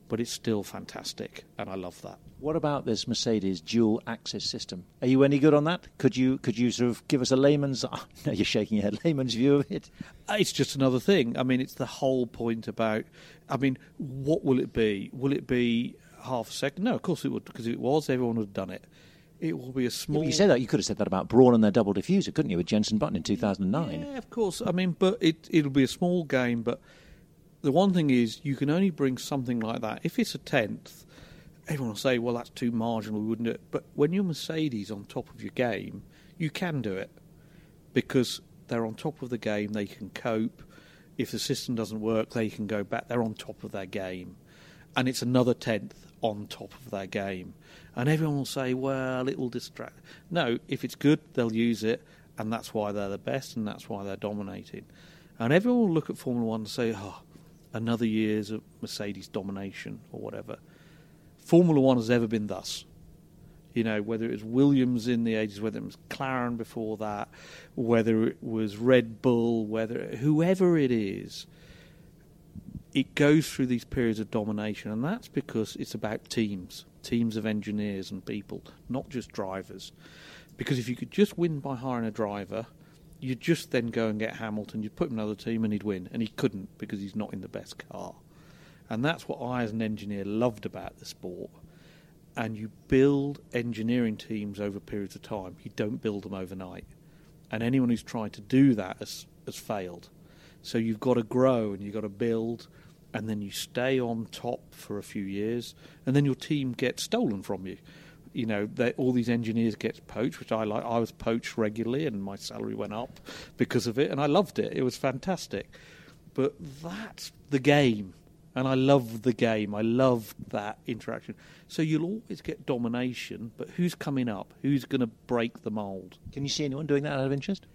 but it's still fantastic, and I love that. What about this Mercedes dual axis system? Are you any good on that? Could you could you sort of give us a layman's? <laughs> Oh, no, you're shaking your head. Layman's view of it. Uh, it's just another thing. I mean, it's the whole point about. I mean, what will it be? Will it be half a second? No, of course it would, because if it was, everyone would have done it. It will be a small. Yeah, you said that. You could have said that about Brawn and their double diffuser, couldn't you, with Jenson Button in 2009? Yeah, of course. I mean, but it it'll be a small game, but the one thing is you can only bring something like that if it's a tenth. Everyone will say, "Well, that's too marginal. We wouldn't it." But when you're Mercedes on top of your game, you can do it because they're on top of the game. They can cope. If the system doesn't work, they can go back. They're on top of their game, and it's another tenth on top of their game. And everyone will say, "Well, it will distract." No, if it's good, they'll use it, and that's why they're the best, and that's why they're dominating. And everyone will look at Formula One and say, "Oh." Another year's of Mercedes domination or whatever. Formula One has ever been thus. You know, whether it was Williams in the 80s, whether it was McLaren before that, whether it was Red Bull, whether whoever it is, it goes through these periods of domination, and that's because it's about teams, teams of engineers and people, not just drivers. Because if you could just win by hiring a driver, you'd just then go and get Hamilton, you'd put him another team and he'd win. And he couldn't because he's not in the best car. And that's what I, as an engineer, loved about the sport. And you build engineering teams over periods of time, you don't build them overnight. And anyone who's tried to do that has, has failed. So you've got to grow and you've got to build and then you stay on top for a few years, and then your team gets stolen from you. You know, all these engineers get poached, which I like. I was poached regularly, and my salary went up because of it, and I loved it. It was fantastic. But that's the game, and I love the game. I love that interaction. So you'll always get domination, but who's coming up? Who's going to break the mould? Can you see anyone doing that out of interest?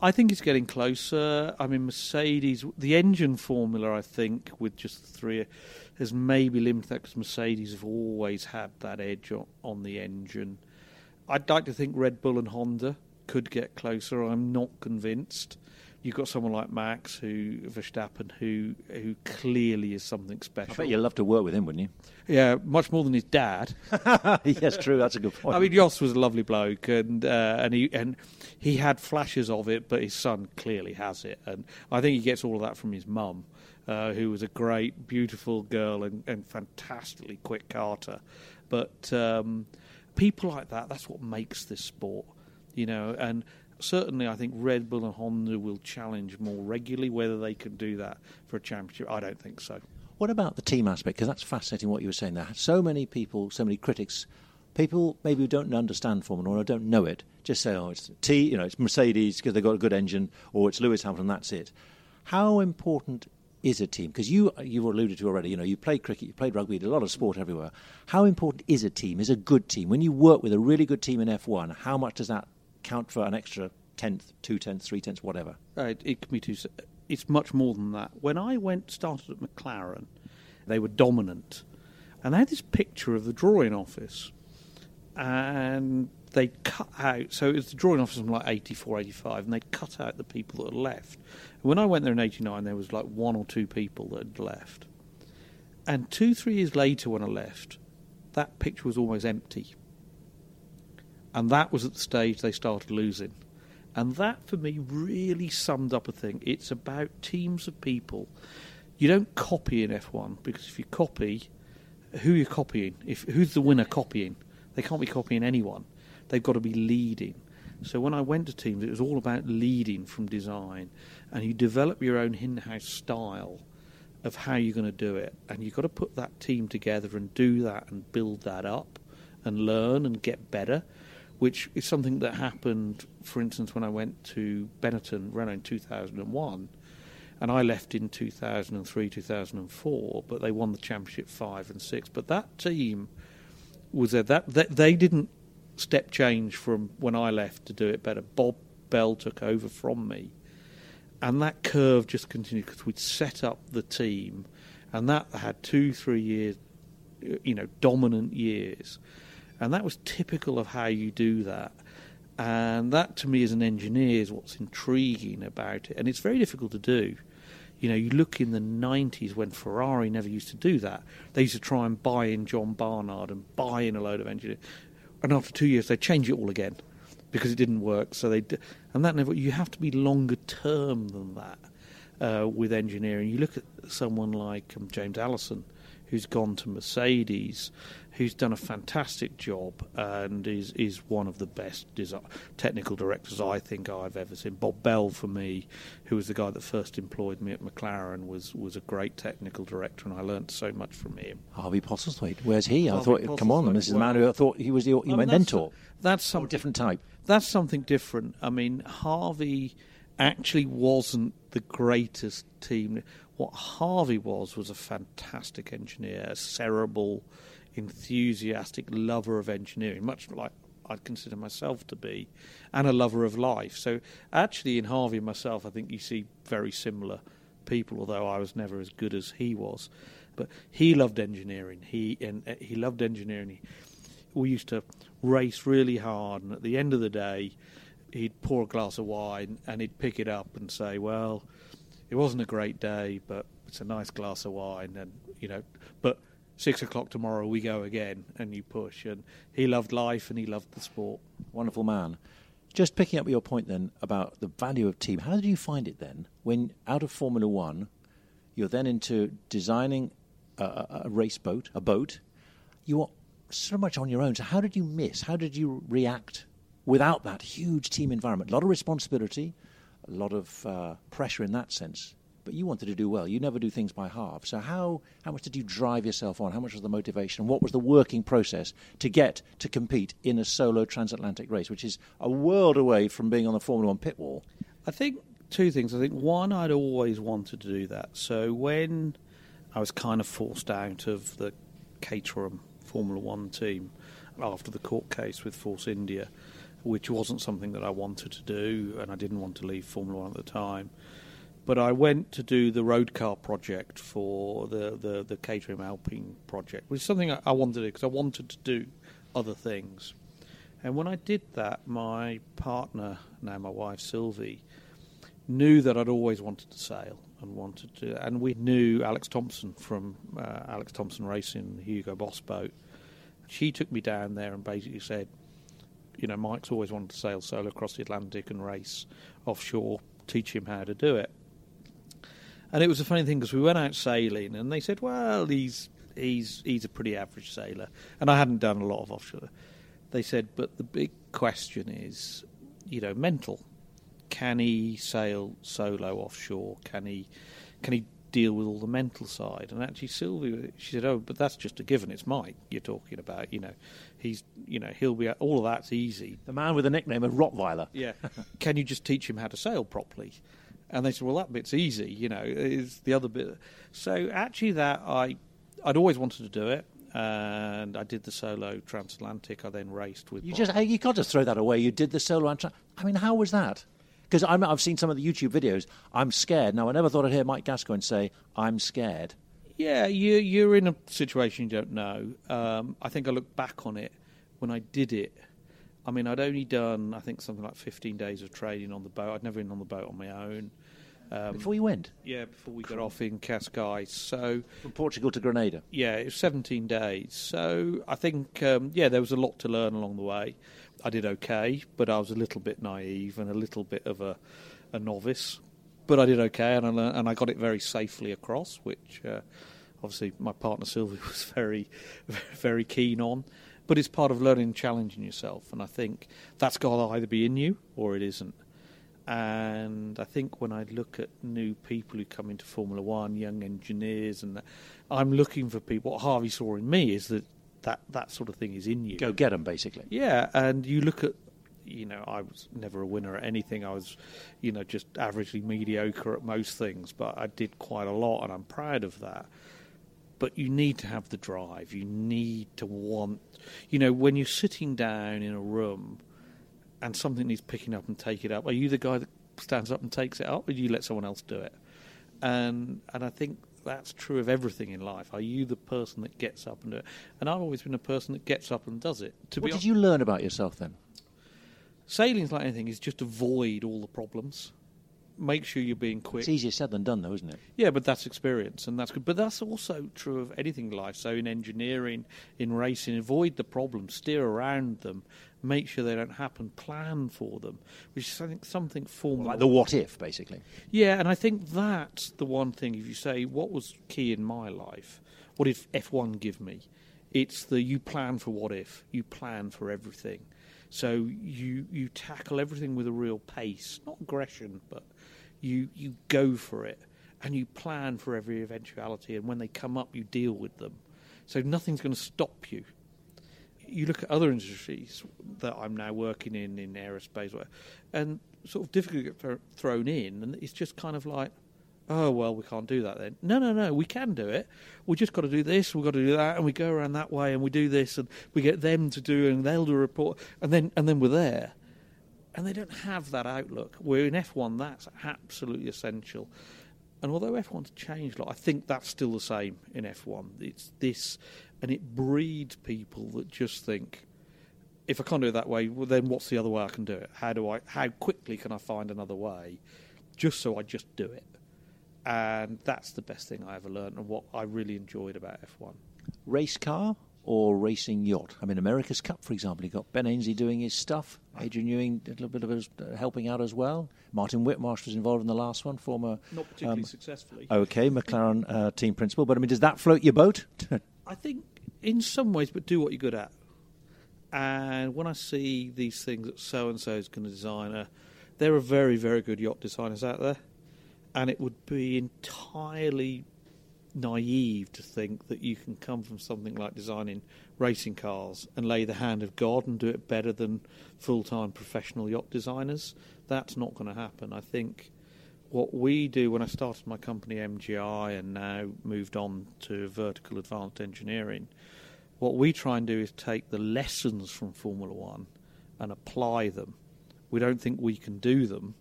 I think it's getting closer. I mean, Mercedes, the engine formula, I think, with just the three, has maybe limited that because Mercedes have always had that edge on, on the engine. I'd like to think Red Bull and Honda could get closer. I'm not convinced. You've got someone like Max, who Verstappen, who who clearly is something special. I bet you'd love to work with him, wouldn't you? Yeah, much more than his dad. <laughs> yes, true. That's a good point. I mean, Jos was a lovely bloke, and uh, and he and he had flashes of it, but his son clearly has it, and I think he gets all of that from his mum, uh, who was a great, beautiful girl and, and fantastically quick karter. But um, people like that, that's what makes this sport, you know, and certainly I think Red Bull and Honda will challenge more regularly. Whether they can do that for a championship, I don't think so. What about the team aspect? Because that's fascinating what you were saying there. So many people, so many critics, people maybe who don't understand Formula One or don't know it, just say, oh, it's T, you know, it's Mercedes because they've got a good engine, or it's Lewis Hamilton, that's it. How important is a team? Because you you've alluded to already. You know, you played cricket, you played rugby, a lot of sport everywhere. How important is a team? Is a good team when you work with a really good team in F1? How much does that count for an extra tenth, two tenths, three tenths, whatever? Uh, it, it can be two. It's much more than that. When I went started at McLaren, they were dominant, and they had this picture of the drawing office, and they cut out. So it was the drawing office from like 84, 85, and they'd cut out the people that had left. And when I went there in 89, there was like one or two people that had left. And two, three years later, when I left, that picture was almost empty. And that was at the stage they started losing. And that, for me, really summed up a thing. It's about teams of people. You don't copy in F1 because if you copy, who are you copying? If who's the winner copying? They can't be copying anyone. They've got to be leading. So when I went to teams, it was all about leading from design, and you develop your own in-house style of how you're going to do it, and you've got to put that team together and do that and build that up and learn and get better which is something that happened, for instance, when I went to Benetton Renault in 2001. And I left in 2003, 2004, but they won the championship five and six. But that team was there. That, that they didn't step change from when I left to do it better. Bob Bell took over from me, and that curve just continued because we'd set up the team, and that had two, three years, you know, dominant years and that was typical of how you do that. And that, to me, as an engineer, is what's intriguing about it. And it's very difficult to do. You know, you look in the 90s when Ferrari never used to do that. They used to try and buy in John Barnard and buy in a load of engineers. And after two years, they change it all again because it didn't work. So they, d- and that never. You have to be longer term than that uh, with engineering. You look at someone like um, James Allison, who's gone to Mercedes, who's done a fantastic job and is is one of the best design, technical directors I think I've ever seen. Bob Bell, for me, who was the guy that first employed me at McLaren, was was a great technical director, and I learnt so much from him. Harvey Postlethwaite, where's he? Harvey I thought, come on, this is the man who I thought he was your, your I mean, mentor. That's, that's Oh, some different type. That's something different. I mean, Harvey actually wasn't the greatest team. What Harvey was was a fantastic engineer, a cerebral, enthusiastic lover of engineering, much like I'd consider myself to be, and a lover of life. So, actually, in Harvey and myself, I think you see very similar people, although I was never as good as he was. But he loved engineering. He and uh, he loved engineering. We used to race really hard, and at the end of the day, he'd pour a glass of wine and he'd pick it up and say, "Well, it wasn't a great day, but it's a nice glass of wine." And you know, but six o'clock tomorrow we go again, and you push. And he loved life and he loved the sport. Wonderful man. Just picking up your point then about the value of team, how did you find it then when out of Formula One, you're then into designing a, a, race boat, a boat, you are so much on your own. So, how did you miss? How did you react without that huge team environment? A lot of responsibility, a lot of uh, pressure in that sense. But you wanted to do well. You never do things by half. So how how much did you drive yourself on? How much was the motivation? What was the working process to get to compete in a solo transatlantic race, which is a world away from being on the Formula One pit wall? I think two things. I think one, I'd always wanted to do that. So when I was kind of forced out of the Caterham Formula One team after the court case with Force India, which wasn't something that I wanted to do, and I didn't want to leave Formula One at the time. But I went to do the road car project for the, the, the Caterham Alpine project, which is something I, I wanted to do because I wanted to do other things. And when I did that, my partner, now my wife Sylvie, knew that I'd always wanted to sail and wanted to, and we knew Alex Thomson from uh, Alex Thomson Racing, Hugo Boss boat. She took me down there and basically said, you know, Mike's always wanted to sail solo across the Atlantic and race offshore, teach him how to do it. And it was a funny thing because we went out sailing and they said, well, he's he's he's a pretty average sailor, and I hadn't done a lot of offshore. They said, but the big question is, you know, mental. Can he sail solo offshore? Can he can he deal with all the mental side? And actually, Sylvia, she said, oh, but that's just a given. It's Mike you're talking about. You know, he's you know he'll be all of that's easy. The man with the nickname of Rottweiler. Yeah. <laughs> Can you just teach him how to sail properly? And they said, well, that bit's easy, you know, is the other bit. So actually, that I, I'd always wanted to do it. And I did the solo transatlantic. I then raced with. You Bob. just you can't just throw that away. You did the solo. Antra- I mean, how was that? Because I've seen some of the YouTube videos. I'm scared. Now, I never thought I'd hear Mike Gascoyne say, "I'm scared." Yeah, you, you're in a situation you don't know. Um, I think I look back on it when I did it. I mean, I'd only done, I think, something like 15 days of training on the boat. I'd never been on the boat on my own. Um, Before you went yeah, before we got off in Cascais. So, from Portugal to Grenada. yeah, it was 17 days. So I think, um, yeah, there was a lot to learn along the way. I did okay, but I was a little bit naive and a little bit of a, a novice. But I did okay, and I, learned, and I got it very safely across, which uh, obviously my partner Sylvie <laughs> was very, very keen on. But it's part of learning and challenging yourself, and I think that's got to either be in you or it isn't. And I think when I look at new people who come into Formula One, young engineers, and that, I'm looking for people. What Harvey saw in me is that that, that sort of thing is in you. Go get them, basically. Yeah, and you look at, you know, I was never a winner at anything. I was, you know, just averagely mediocre at most things, but I did quite a lot, and I'm proud of that. But you need to have the drive. You need to want, you know, when you're sitting down in a room and something needs picking up and take it up, are you the guy that stands up and takes it up, or do you let someone else do it? And and I think that's true of everything in life. Are you the person that gets up and do it? And I've always been a person that gets up and does it. To What did hon- you learn about yourself then? sailing's like anything; is just avoid all the problems. Make sure you're being quick. It's easier said than done, though, isn't it? Yeah, but that's experience, and that's good. But that's also true of anything in life. So in engineering, in racing, avoid the problems, steer around them, make sure they don't happen, plan for them, which is I think something Formula Like the what if, basically. yeah, and I think that's the one thing. If you say what was key in my life, what did F1 give me? It's the you plan for what if, you plan for everything. So you you tackle everything with a real pace, not aggression, but you you go for it and you plan for every eventuality. And when they come up, you deal with them. So nothing's going to stop you you look at other industries that I'm now working in, in aerospace, and sort of difficult get thro- thrown in, and it's just kind of like, oh well, we can't do that then. No, no, no, we can do it. We just got to do this, we've got to do that, and we go around that way, and we do this, and we get them to do, and they'll do a report, and then and then we're there. And they don't have that outlook. Where in F1, that's absolutely essential. And although F1's changed a lot, I think that's still the same in F1. It's this, and it breeds people that just think, if I can't do it that way, well, then what's the other way I can do it? How do I? How quickly can I find another way? Just so I just do it. And that's the best thing I ever learned, and what I really enjoyed about F1. Race car or racing yacht? I mean, America's Cup, for example, you got Ben Ainslie doing his stuff, Adrian Newey a little bit of his, uh, helping out as well. Martin Whitmarsh was involved in the last one, former. Not particularly um, successfully. Okay, McLaren uh, team principal. But I mean, does that float your boat? <laughs> I think in some ways, but do what you're good at. And when I see these things that so and so is going to design, a, there are very, very good yacht designers out there. and it would be entirely naive to think that you can come from something like designing racing cars and lay the hand of God and do it better than full time professional yacht designers. That's not going to happen. I think what we do when I started my company MGI and now moved on to vertical advanced engineering, what we try and do is take the lessons from Formula One and apply them. We don't think we can do them.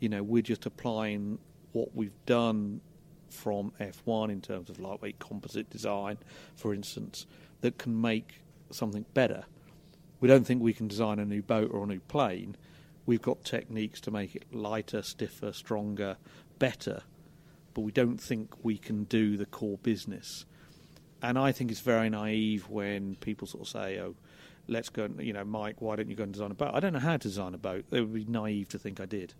You know, we're just applying what we've done from F1 in terms of lightweight composite design, for instance, that can make something better. We don't think we can design a new boat or a new plane. We've got techniques to make it lighter, stiffer, stronger, better, but we don't think we can do the core business. And I think it's very naive when people sort of say, oh, let's go, and, you know, Mike, why don't you go and design a boat? I don't know how to design a boat. It would be naive to think I did.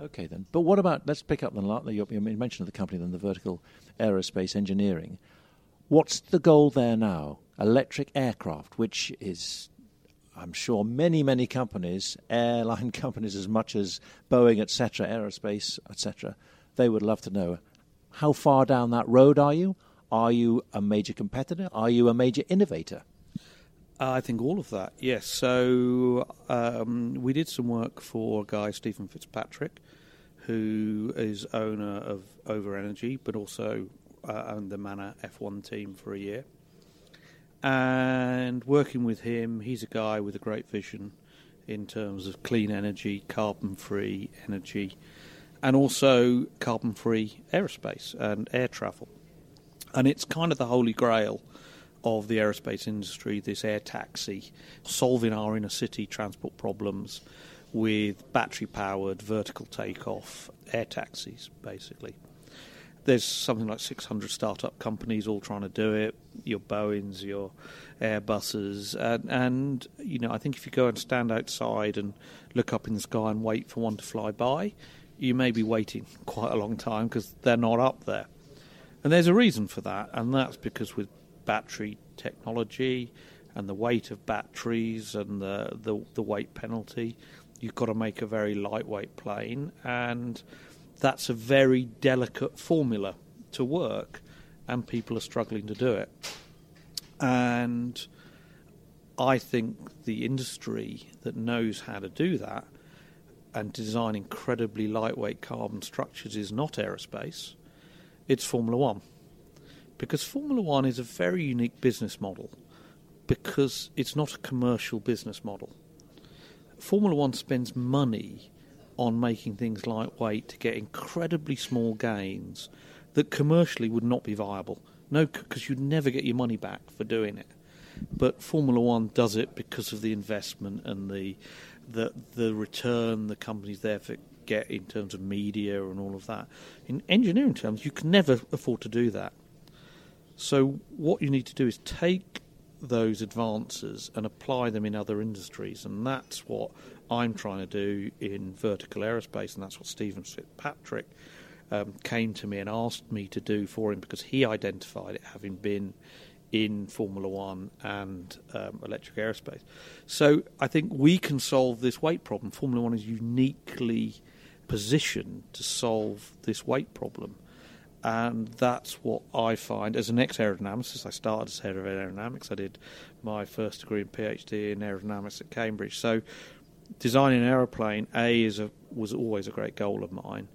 Okay, then. But what about, let's pick up the, you mentioned the company, then the vertical aerospace engineering. What's the goal there now? Electric aircraft, which is, I'm sure, many, many companies, airline <laughs> companies as much as Boeing, etc., aerospace, etc., they would love to know. How far down that road are you? Are you a major competitor? Are you a major innovator? I think all of that, yes. So um, we did some work for a guy, Stephen Fitzpatrick, who is owner of Ovo Energy, but also uh, owned the Manor F1 team for a year. And working with him, he's a guy with a great vision in terms of clean energy, carbon free energy, and also carbon free aerospace and air travel. And it's kind of the holy grail of the aerospace industry, this air taxi, solving our inner city transport problems with battery powered vertical takeoff air taxis, basically. There's something like 600 startup companies all trying to do it. Your Boeings, your Airbuses, and, and you know I think if you go and stand outside and look up in the sky and wait for one to fly by, you may be waiting quite a long time because they're not up there. And there's a reason for that, and that's because with battery technology and the weight of batteries and the, the, the weight penalty, you've got to make a very lightweight plane, and that's a very delicate formula to work, and people are struggling to do it. And I think the industry that knows how to do that and design incredibly lightweight carbon structures is not aerospace, it's Formula One. Because Formula One is a very unique business model because it's not a commercial business model. Formula One spends money on making things lightweight to get incredibly small gains that commercially would not be viable. No, because you'd never get your money back for doing it. But Formula One does it because of the investment and the the the return the companies therefore get in terms of media and all of that. In engineering terms, you can never afford to do that. So what you need to do is take those advances and apply them in other industries. And that's what I'm trying to do in vertical aerospace, and that's what Stephen Fitzpatrick um, came to me and asked me to do for him because he identified it having been in Formula One and um, electric aerospace. So I think we can solve this weight problem. Formula One is uniquely positioned to solve this weight problem. And that's what I find as an ex aerodynamicist. I started as head of aerodynamics. I did my first degree and PhD in aerodynamics at Cambridge. So, designing an aeroplane, A, is a, was always a great goal of mine.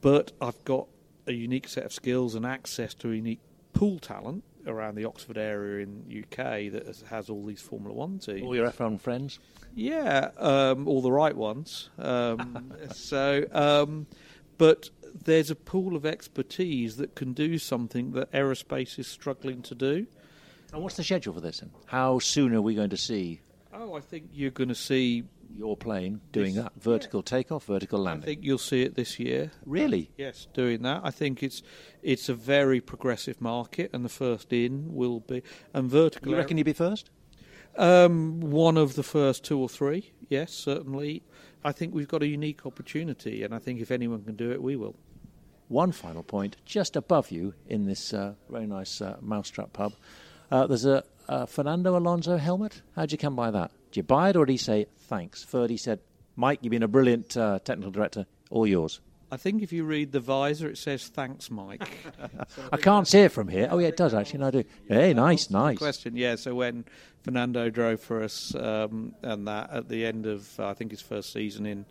But I've got a unique set of skills and access to a unique pool talent around the Oxford area in UK that has, has all these Formula One teams. All your F1 friends? Yeah, um, all the right ones. Um, <laughs> so, um, but there's a pool of expertise that can do something that aerospace is struggling to do. And what's the schedule for this? Then? How soon are we going to see? Oh, I think you're going to see your plane doing this, that vertical yeah. takeoff, vertical landing. I think you'll see it this year. Really? Yes, doing that. I think it's it's a very progressive market, and the first in will be and vertical. You reckon you'll be first? Um, one of the first two or three. Yes, certainly. I think we've got a unique opportunity, and I think if anyone can do it, we will. One final point, just above you in this uh, very nice uh, mousetrap pub, uh, there's a, a, Fernando Alonso helmet. How'd you come by that? Did you buy it, or did he say thanks? Ferdy said, "Mike, you've been a brilliant uh, technical director. All yours." I think if you read the visor, it says "Thanks, Mike." <laughs> I can't see it from here. Oh yeah, it does actually. No, I do. Hey, nice, nice. Question, yeah. So when Fernando drove for us, um, and that at the end of uh, I think his first season in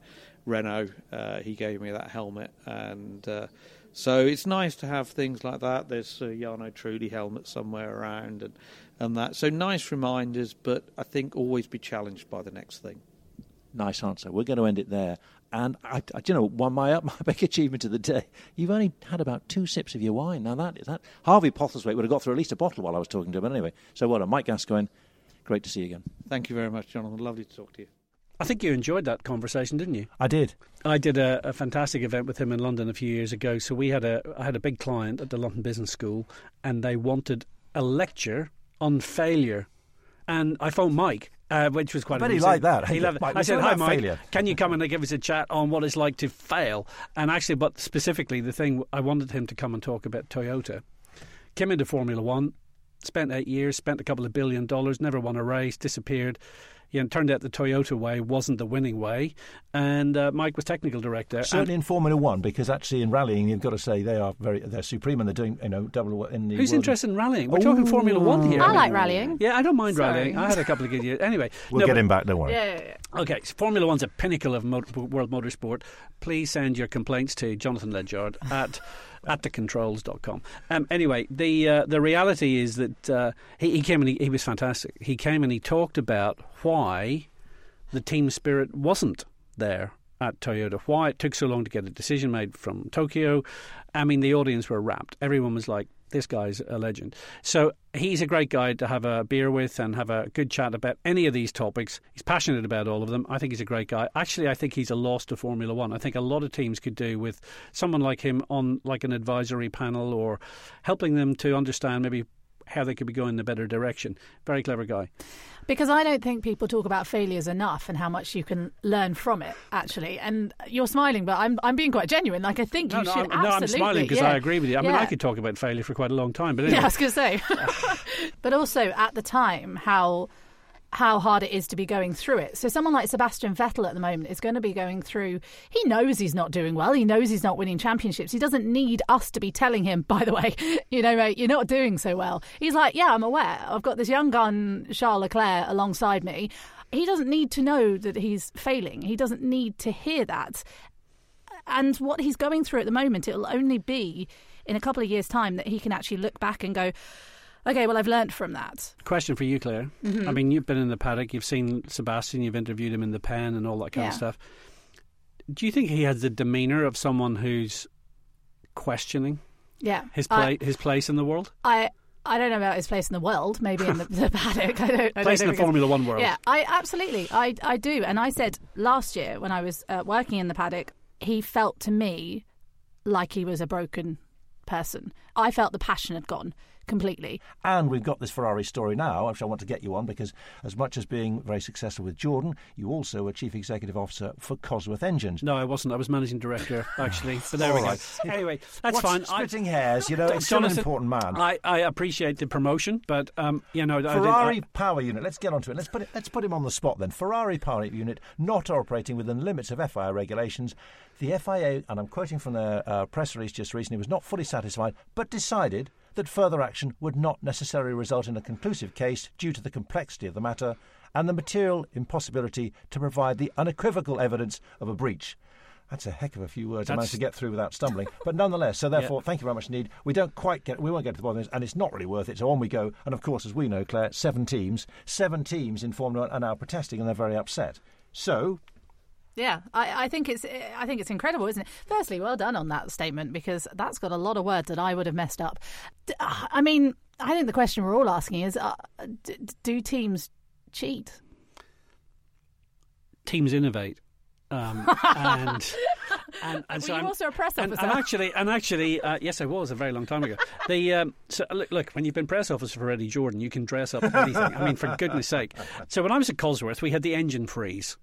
Renault, uh, he gave me that helmet, and uh, so it's nice to have things like that. There's a Jarno Trulli helmet somewhere around, and and that. So nice reminders, but I think always be challenged by the next thing. Nice answer. We're going to end it there. And I, I you know, one my my big achievement of the day. You've only had about two sips of your wine. Now that is that Harvey Postlethwaite would have got through at least a bottle while I was talking to him. But anyway, so well done, Mike Gascoyne. Great to see you again. Thank you very much, Jonathan. Lovely to talk to you. I think you enjoyed that conversation, didn't you? I did. I did a, a, fantastic event with him in London a few years ago. So we had a I had a big client at the London Business School, and they wanted a lecture on failure. And I phoned Mike, uh, which was quite. I bet he liked that. He loved it. Mike, I said, "Hi, Mike. Failure. Can you come <laughs> and give us a chat on what it's like to fail?" And actually, but specifically, the thing I wanted him to come and talk about Toyota. Came into Formula One, spent eight years, spent a couple of billion dollars, never won a race, disappeared. You know, turned out the Toyota way wasn't the winning way, and uh, Mike was technical director. Certainly in Formula One, because actually in rallying, you've got to say they are very they're supreme, and they're doing you know double in the. Who's world. interested in rallying? We're talking Formula One here. I like rallying. Yeah, I don't mind Sorry. rallying. I had a couple of good years. Anyway, <laughs> We'll no, get but- him back. Don't worry. Yeah, yeah, yeah. Okay, so Formula One's a pinnacle of motor, world motorsport. Please send your complaints to Jonathan Legard at at thecontrols.com. Um, anyway, the uh, the reality is that uh, he, he came and he, he was fantastic. He came and he talked about why the team spirit wasn't there at Toyota, why it took so long to get a decision made from Tokyo. I mean, the audience were rapt. Everyone was like, this guy's a legend. So he's a great guy to have a beer with and have a good chat about any of these topics. He's passionate about all of them. I think he's a great guy. Actually, I think he's a loss to Formula One. I think a lot of teams could do with someone like him on like an advisory panel or helping them to understand maybe how they could be going in a better direction. Very clever guy. Because I don't think people talk about failures enough and how much you can learn from it, actually. And you're smiling, but I'm I'm being quite genuine. Like I think No, you no, should I'm, no, I'm smiling because yeah. I agree with you. I mean, I could talk about failure for quite a long time, but anyway. Yeah, I was going to say. <laughs> but also at the time, how how hard it is to be going through it. So someone like Sebastian Vettel at the moment is going to be going through. He knows he's not doing well. He knows he's not winning championships. He doesn't need us to be telling him. <laughs> By the way, you know, mate, you're not doing so well. He's like, yeah, I'm aware. I've got this young gun, Charles Leclerc, alongside me. He doesn't need to know that he's failing. He doesn't need to hear that and what he's going through at the moment, it'll only be in a couple of years' time that he can actually look back and go, okay, well, I've learnt from that. Question for you, Claire. Mm-hmm. I mean, you've been in the paddock, you've seen Sebastian, you've interviewed him in the pen and all that kind of stuff. Do you think he has the demeanour of someone who's questioning Yeah, his I- his place in the world, I, I don't know about his place in the world. Maybe in the, the <laughs> paddock. I don't. I place don't in the Formula One world? Yeah, I absolutely, I, I do. And I said last year when I was uh, working in the paddock, he felt to me like he was a broken person. I felt the passion had gone completely. And we've got this Ferrari story now, which I want to get you on because, as much as being very successful with Jordan, you also were chief executive officer for Cosworth Engines. No, I wasn't. I was managing director actually. But there we All go. right. <laughs> Anyway, that's What's fine. Splitting hairs, you know, it's still an important man. I, I appreciate the promotion, but um, you know, I did- Ferrari I- power unit. Let's get onto it. Let's put it. Let's put him on the spot then. Ferrari power unit not operating within the limits of FIA regulations. The FIA, and I'm quoting from their uh, press release just recently, was not fully satisfied, but decided that further action would not necessarily result in a conclusive case due to the complexity of the matter and the material impossibility to provide the unequivocal evidence of a breach. That's a heck of a few words I managed to get through without stumbling. <laughs> But nonetheless, so therefore, thank you very much indeed. We don't quite get, we won't get to the bottom of this, and it's not really worth it. So on we go. And of course, as we know, Claire, seven teams, seven teams in Formula One are now protesting, and they're very upset. So Yeah, I, I think it's I think it's incredible, isn't it? Firstly, well done on that statement because that's got a lot of words that I would have messed up. Uh, I mean, I think the question we're all asking is: uh, d- Do teams cheat? teams innovate. Um, and <laughs> and, and Were so I'm- also a press and, officer? and actually, and actually, uh, yes, I was a very long time ago. The um, so look, look, when you've been press officer for Eddie Jordan, you can dress up anything. I mean, for goodness' sake. <laughs> So when I was at Cosworth, we had the engine freeze.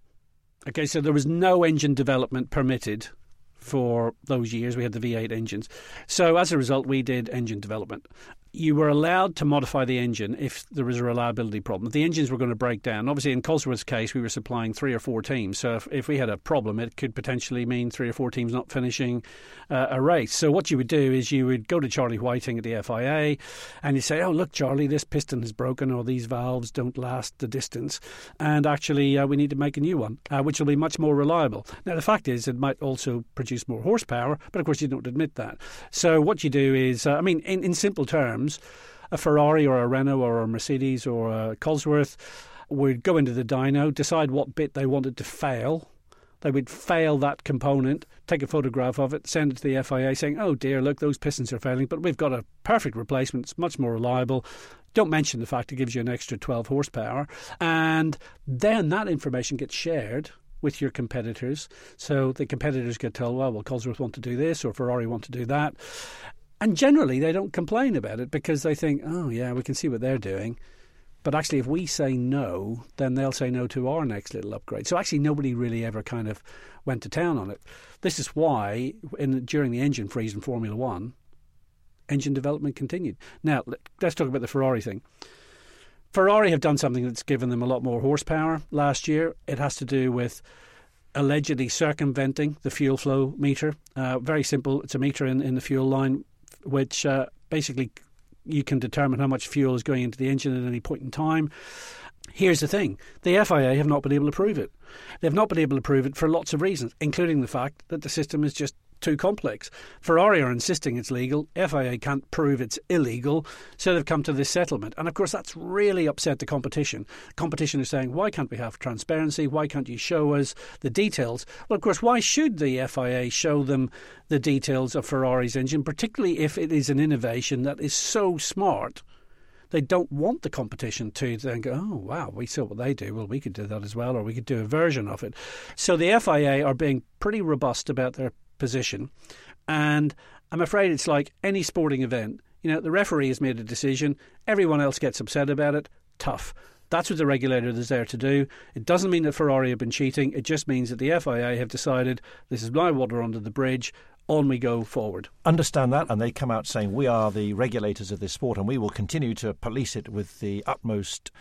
Okay, so there was no engine development permitted for those years. We had the V8 engines. So as a result, we did engine development. You were allowed to modify the engine if there was a reliability problem. The engines were going to break down, obviously in Cosworth's case, we were supplying three or four teams. So if, if we had a problem, it could potentially mean three or four teams not finishing uh, a race. So what you would do is you would go to Charlie Whiting at the FIA and you say, oh, look, Charlie, this piston is broken or these valves don't last the distance. And actually, uh, we need to make a new one, uh, which will be much more reliable. Now, the fact is, it might also produce more horsepower, but of course, you don't admit that. So what you do is, uh, I mean, in, in simple terms, a Ferrari or a Renault or a Mercedes or a Cosworth would go into the dyno, decide what bit they wanted to fail. They would fail that component, take a photograph of it, send it to the FIA saying, oh dear, look, those pistons are failing, but we've got a perfect replacement. It's much more reliable. Don't mention the fact it gives you an extra 12 horsepower. And then that information gets shared with your competitors. So the competitors get told, well, well, Cosworth want to do this or Ferrari want to do that. And generally, they don't complain about it because they think, oh, yeah, we can see what they're doing. But actually, if we say no, then they'll say no to our next little upgrade. So actually, nobody really ever kind of went to town on it. This is why, in, during the engine freeze in Formula One, engine development continued. Now, let's talk about the Ferrari thing. Ferrari have done something that's given them a lot more horsepower last year. It has to do with allegedly circumventing the fuel flow meter. Uh, very simple. It's a meter in, in the fuel line which uh, basically you can determine how much fuel is going into the engine at any point in time. Here's the thing the FIA have not been able to prove it. They've not been able to prove it for lots of reasons, including the fact that the system is just too complex. Ferrari are insisting it's legal. FIA can't prove it's illegal, so they've come to this settlement. And of course, that's really upset the competition. Competition is saying, why can't we have transparency? Why can't you show us the details? Well, of course, why should the FIA show them the details of Ferrari's engine, particularly if it is an innovation that is so smart? they don't want the competition to then go, oh, wow, we saw what they do. Well, we could do that as well, or we could do a version of it. So the FIA are being pretty robust about their position. And I'm afraid it's like any sporting event. You know, the referee has made a decision, everyone else gets upset about it. Tough. That's what the regulator is there to do. It doesn't mean that Ferrari have been cheating. It just means that the FIA have decided this is my water under the bridge. On we go forward. Understand that, and they come out saying we are the regulators of this sport, and we will continue to police it with the utmost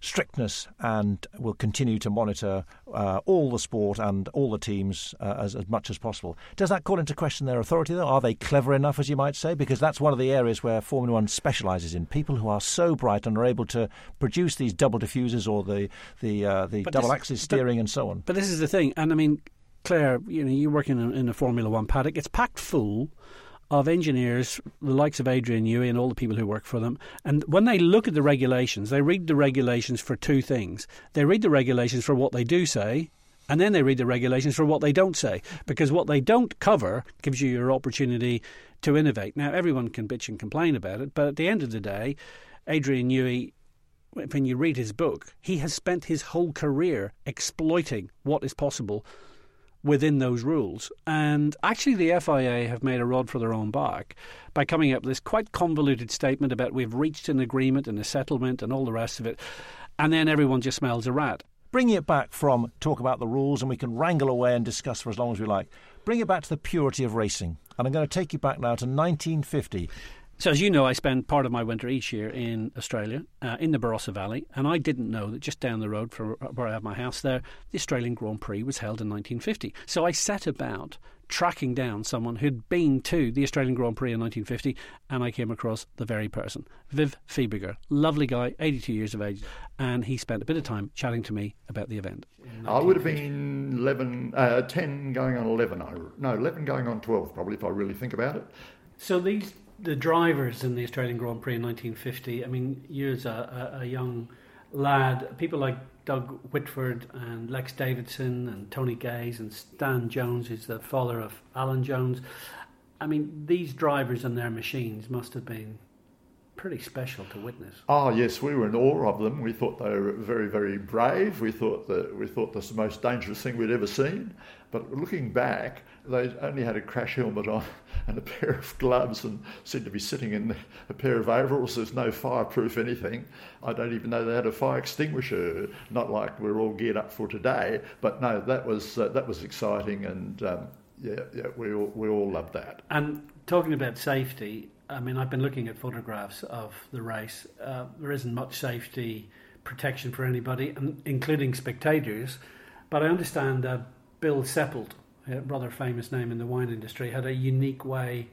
strictness and will continue to monitor uh, all the sport and all the teams uh, as, as much as possible. Does that call into question their authority, though? Are they clever enough, as you might say? Because that's one of the areas where Formula One specialises in people who are so bright and are able to produce these double diffusers or the the uh, the but double this, axis steering but, and so on. But this is the thing, and I mean, Claire, you know, you're working in, in a Formula One paddock. It's packed full of engineers, the likes of Adrian Newey and all the people who work for them. And when they look at the regulations, they read the regulations for two things. They read the regulations for what they do say, and then they read the regulations for what they don't say. Because what they don't cover gives you your opportunity to innovate. Now, everyone can bitch and complain about it, but at the end of the day, Adrian Newey when you read his book, he has spent his whole career exploiting what is possible within those rules. And actually, the FIA have made a rod for their own back by coming up with this quite convoluted statement about we've reached an agreement and a settlement and all the rest of it. And then everyone just smells a rat. Bring it back from talk about the rules and we can wrangle away and discuss for as long as we like. Bring it back to the purity of racing. And I'm going to take you back now to 1950. So, as you know, I spend part of my winter each year in Australia, uh, in the Barossa Valley, and I didn't know that just down the road from where I have my house there, the Australian Grand Prix was held in 1950. So I set about tracking down someone who'd been to the Australian Grand Prix in 1950, and I came across the very person, Viv Fiebiger, lovely guy, 82 years of age, and he spent a bit of time chatting to me about the event. I would have been 11, uh, 10 going on 11, no, 11 going on 12 probably if I really think about it. So these the drivers in the Australian Grand Prix in 1950, I mean, you as a, a, young lad, people like Doug Whiteford and Lex Davidson and Tony Gaze and Stan Jones, who's the father of Alan Jones. I mean, these drivers and their machines must have been pretty special to witness. Oh yes, we were in awe of them. We thought they were very, very brave. We thought that we thought this was the most dangerous thing we'd ever seen. But looking back, they only had a crash helmet on <laughs> and a pair of gloves and seemed to be sitting in a pair of overalls. There's no fireproof anything. I don't even know they had a fire extinguisher. Not like we're all geared up for today. But no, that was uh, that was exciting, and um, yeah, yeah, we all we all loved that. And talking about safety, I mean, I've been looking at photographs of the race. Uh, there isn't much safety protection for anybody, including spectators. But I understand that Bill Seppelt, a rather famous name in the wine industry, had a unique way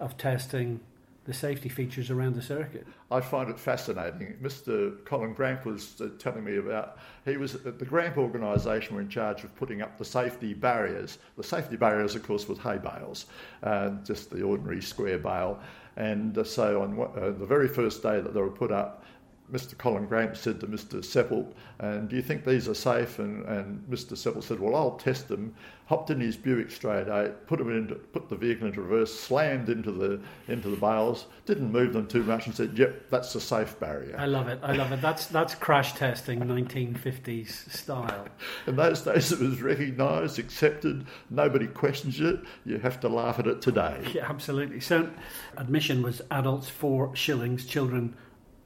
of testing the safety features around the circuit. I find it fascinating. Mr. Colin Gramp was uh, telling me about he was at the Gramp organisation were in charge of putting up the safety barriers. The safety barriers, of course, was hay bales, uh, just the ordinary square bale. And uh, so on uh, the very first day that they were put up, Mr. Colin Gramp said to Mr. Seppelt, and do you think these are safe? And, and Mr. Seppelt said, well, I'll test them. Hopped in his Buick straight eight, put them into, put the vehicle into reverse, slammed into the into the bales, didn't move them too much, and said, yep, that's a safe barrier. I love it. I love it. That's that's crash testing, 1950s style. In those days, it was recognised, accepted. Nobody questions it. You have to laugh at it today. Yeah, absolutely. So, admission was adults four shillings, children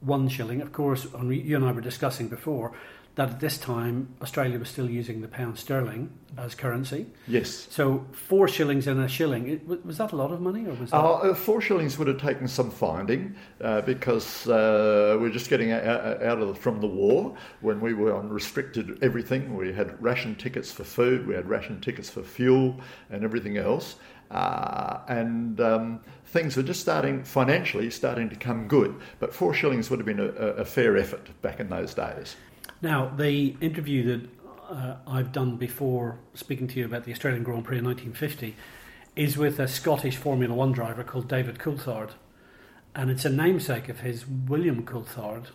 one shilling. Of course, you and I were discussing before that at this time Australia was still using the pound sterling as currency. Yes. So four shillings and a shilling was that a lot of money, or was that... Uh, uh, four shillings would have taken some finding uh, because uh, we're just getting out, out of the, from the war when we were on restricted everything. We had ration tickets for food, we had ration tickets for fuel, and everything else. Uh, and um, things were just starting financially starting to come good. But four shillings would have been a, a fair effort back in those days. Now, the interview that uh, I've done before speaking to you about the Australian Grand Prix in 1950 is with a Scottish Formula One driver called David Coulthard. And it's a namesake of his, William Coulthard,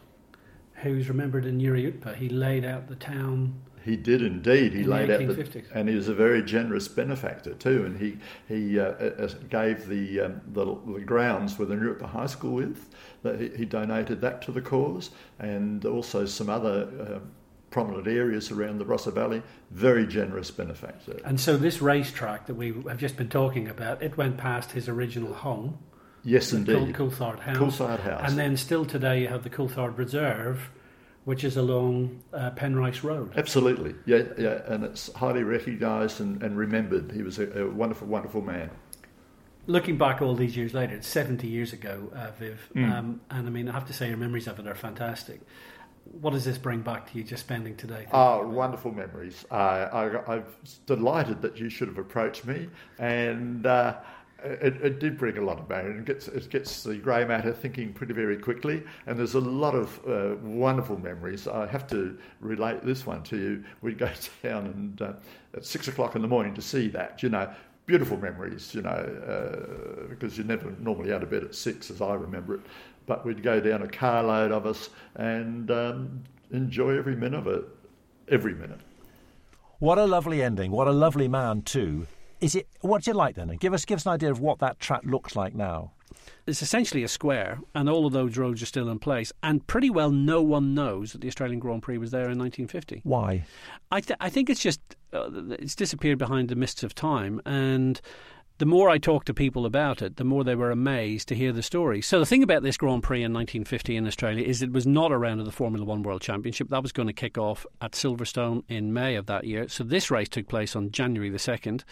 who's remembered in Nuriootpa. He laid out the town he did indeed. He in laid the out the, and he was a very generous benefactor too. And he he uh, uh, gave the, um, the, the grounds where the Nuriootpa High School with that he, he, donated that to the cause, and also some other. Uh, prominent areas around the Barossa Valley, very generous benefactor. And so this racetrack that we have just been talking about, it went past his original home. Yes, indeed. Coulthard House. Coulthard House. And then still today you have the Coulthard Reserve, which is along uh, Penrice Road. Absolutely, yeah, yeah, and it's highly recognised and, and, remembered. He was a, a, wonderful, wonderful man. Looking back all these years later, it's 70 years ago, uh, Viv, mm. um, and I mean, I have to say, your memories of it are fantastic. What does this bring back to you just spending today? Oh, wonderful memories. Uh, I, am delighted that you should have approached me, and uh, it, it, did bring a lot of pain. It gets, it gets the grey matter thinking pretty very quickly, and there's a lot of uh, wonderful memories. I have to relate this one to you. We'd go <laughs> down and uh, at six o'clock in the morning to see that, you know, beautiful memories, you know, uh, because you're never normally out of bed at six, as I remember it. But we'd go down a carload of us and um, enjoy every minute of it, every minute. What a lovely ending. What a lovely man, too. Is it what's it like then? And give us give us an idea of what that track looks like now. It's essentially a square, and all of those roads are still in place. And pretty well, no one knows that the Australian Grand Prix was there in 1950. Why? I th- I think it's just uh, it's disappeared behind the mists of time, and the more I talked to people about it, the more they were amazed to hear the story. So the thing about this Grand Prix in 1950 in Australia is it was not a round of the Formula One World Championship. That was going to kick off at Silverstone in May of that year. So this race took place on January the 2nd.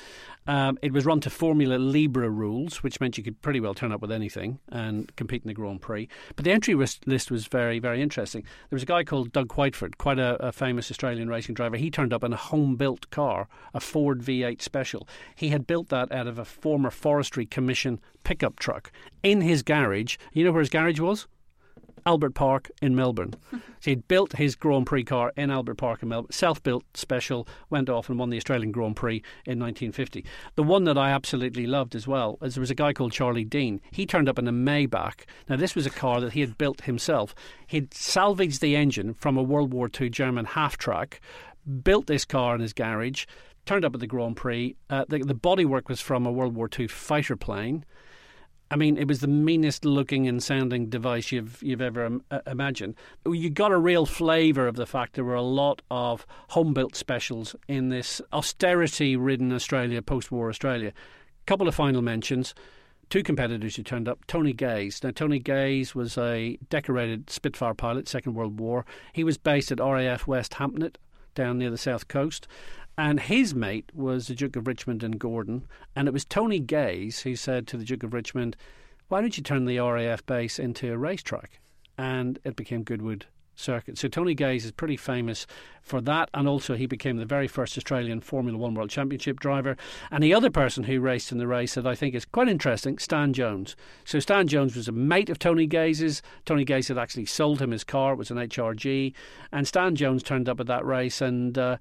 Um, it was run to Formula Libre rules, which meant you could pretty well turn up with anything and compete in the Grand Prix. But the entry list was very, very interesting. There was a guy called Doug Whiteford, quite a, a famous Australian racing driver. He turned up in a home built car, a Ford V8 Special. He had built that out of a former Forestry Commission pickup truck in his garage. You know where his garage was? Albert Park in Melbourne. so <laughs> he'd built his Grand Prix car in Albert Park in Melbourne, self built special, went off and won the Australian Grand Prix in 1950. The one that I absolutely loved as well is there was a guy called Charlie Dean. He turned up in a Maybach. Now, this was a car that he had built himself. He'd salvaged the engine from a World War II German half track, built this car in his garage, turned up at the Grand Prix. Uh, the, the bodywork was from a World War II fighter plane. I mean, it was the meanest looking and sounding device you've you've ever uh, imagined. You got a real flavour of the fact there were a lot of home built specials in this austerity ridden Australia, post war Australia. Couple of final mentions. Two competitors who turned up. Tony Gaze. Now, Tony Gaze was a decorated Spitfire pilot, Second World War. He was based at RAF West Hampnett, down near the south coast. And his mate was the Duke of Richmond and Gordon. And it was Tony Gaze who said to the Duke of Richmond, why don't you turn the RAF base into a racetrack? And it became Goodwood circuit. So Tony Gaze is pretty famous for that, and also he became the very first Australian Formula One World Championship driver. And the other person who raced in the race that I think is quite interesting, Stan Jones. So Stan Jones was a mate of Tony Gaze's. Tony Gaze had actually sold him his car; it was an HRG, and Stan Jones turned up at that race, and uh,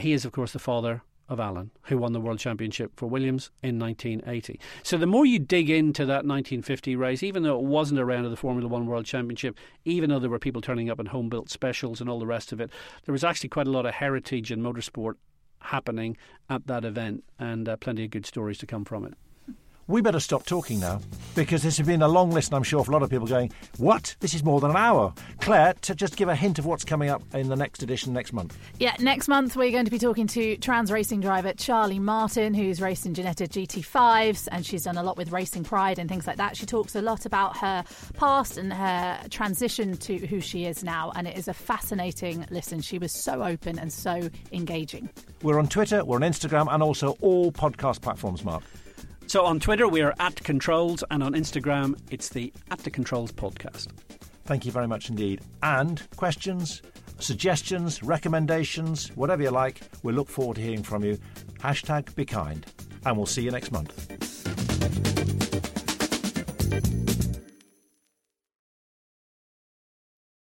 he is, of course, the father of Alan, who won the World Championship for Williams in 1980. So the more you dig into that 1950 race, even though it wasn't a round of the Formula One World Championship, even though there were people turning up in home built specials and all the rest of it, there was actually quite a lot of heritage in motorsport happening at that event and uh, plenty of good stories to come from it. We better stop talking now because this has been a long list, and I'm sure for a lot of people going, What? This is more than an hour. Claire, to just give a hint of what's coming up in the next edition next month. Yeah, next month we're going to be talking to trans racing driver Charlie Martin, who's raced in Ginetta GT5s, and she's done a lot with Racing Pride and things like that. She talks a lot about her past and her transition to who she is now, and it is a fascinating listen. She was so open and so engaging. We're on Twitter, we're on Instagram, and also all podcast platforms, Mark. So on Twitter, we are at Controls, and on Instagram, it's the At the Controls podcast. Thank you very much indeed. And questions, suggestions, recommendations, whatever you like, we look forward to hearing from you. Hashtag be kind. And we'll see you next month.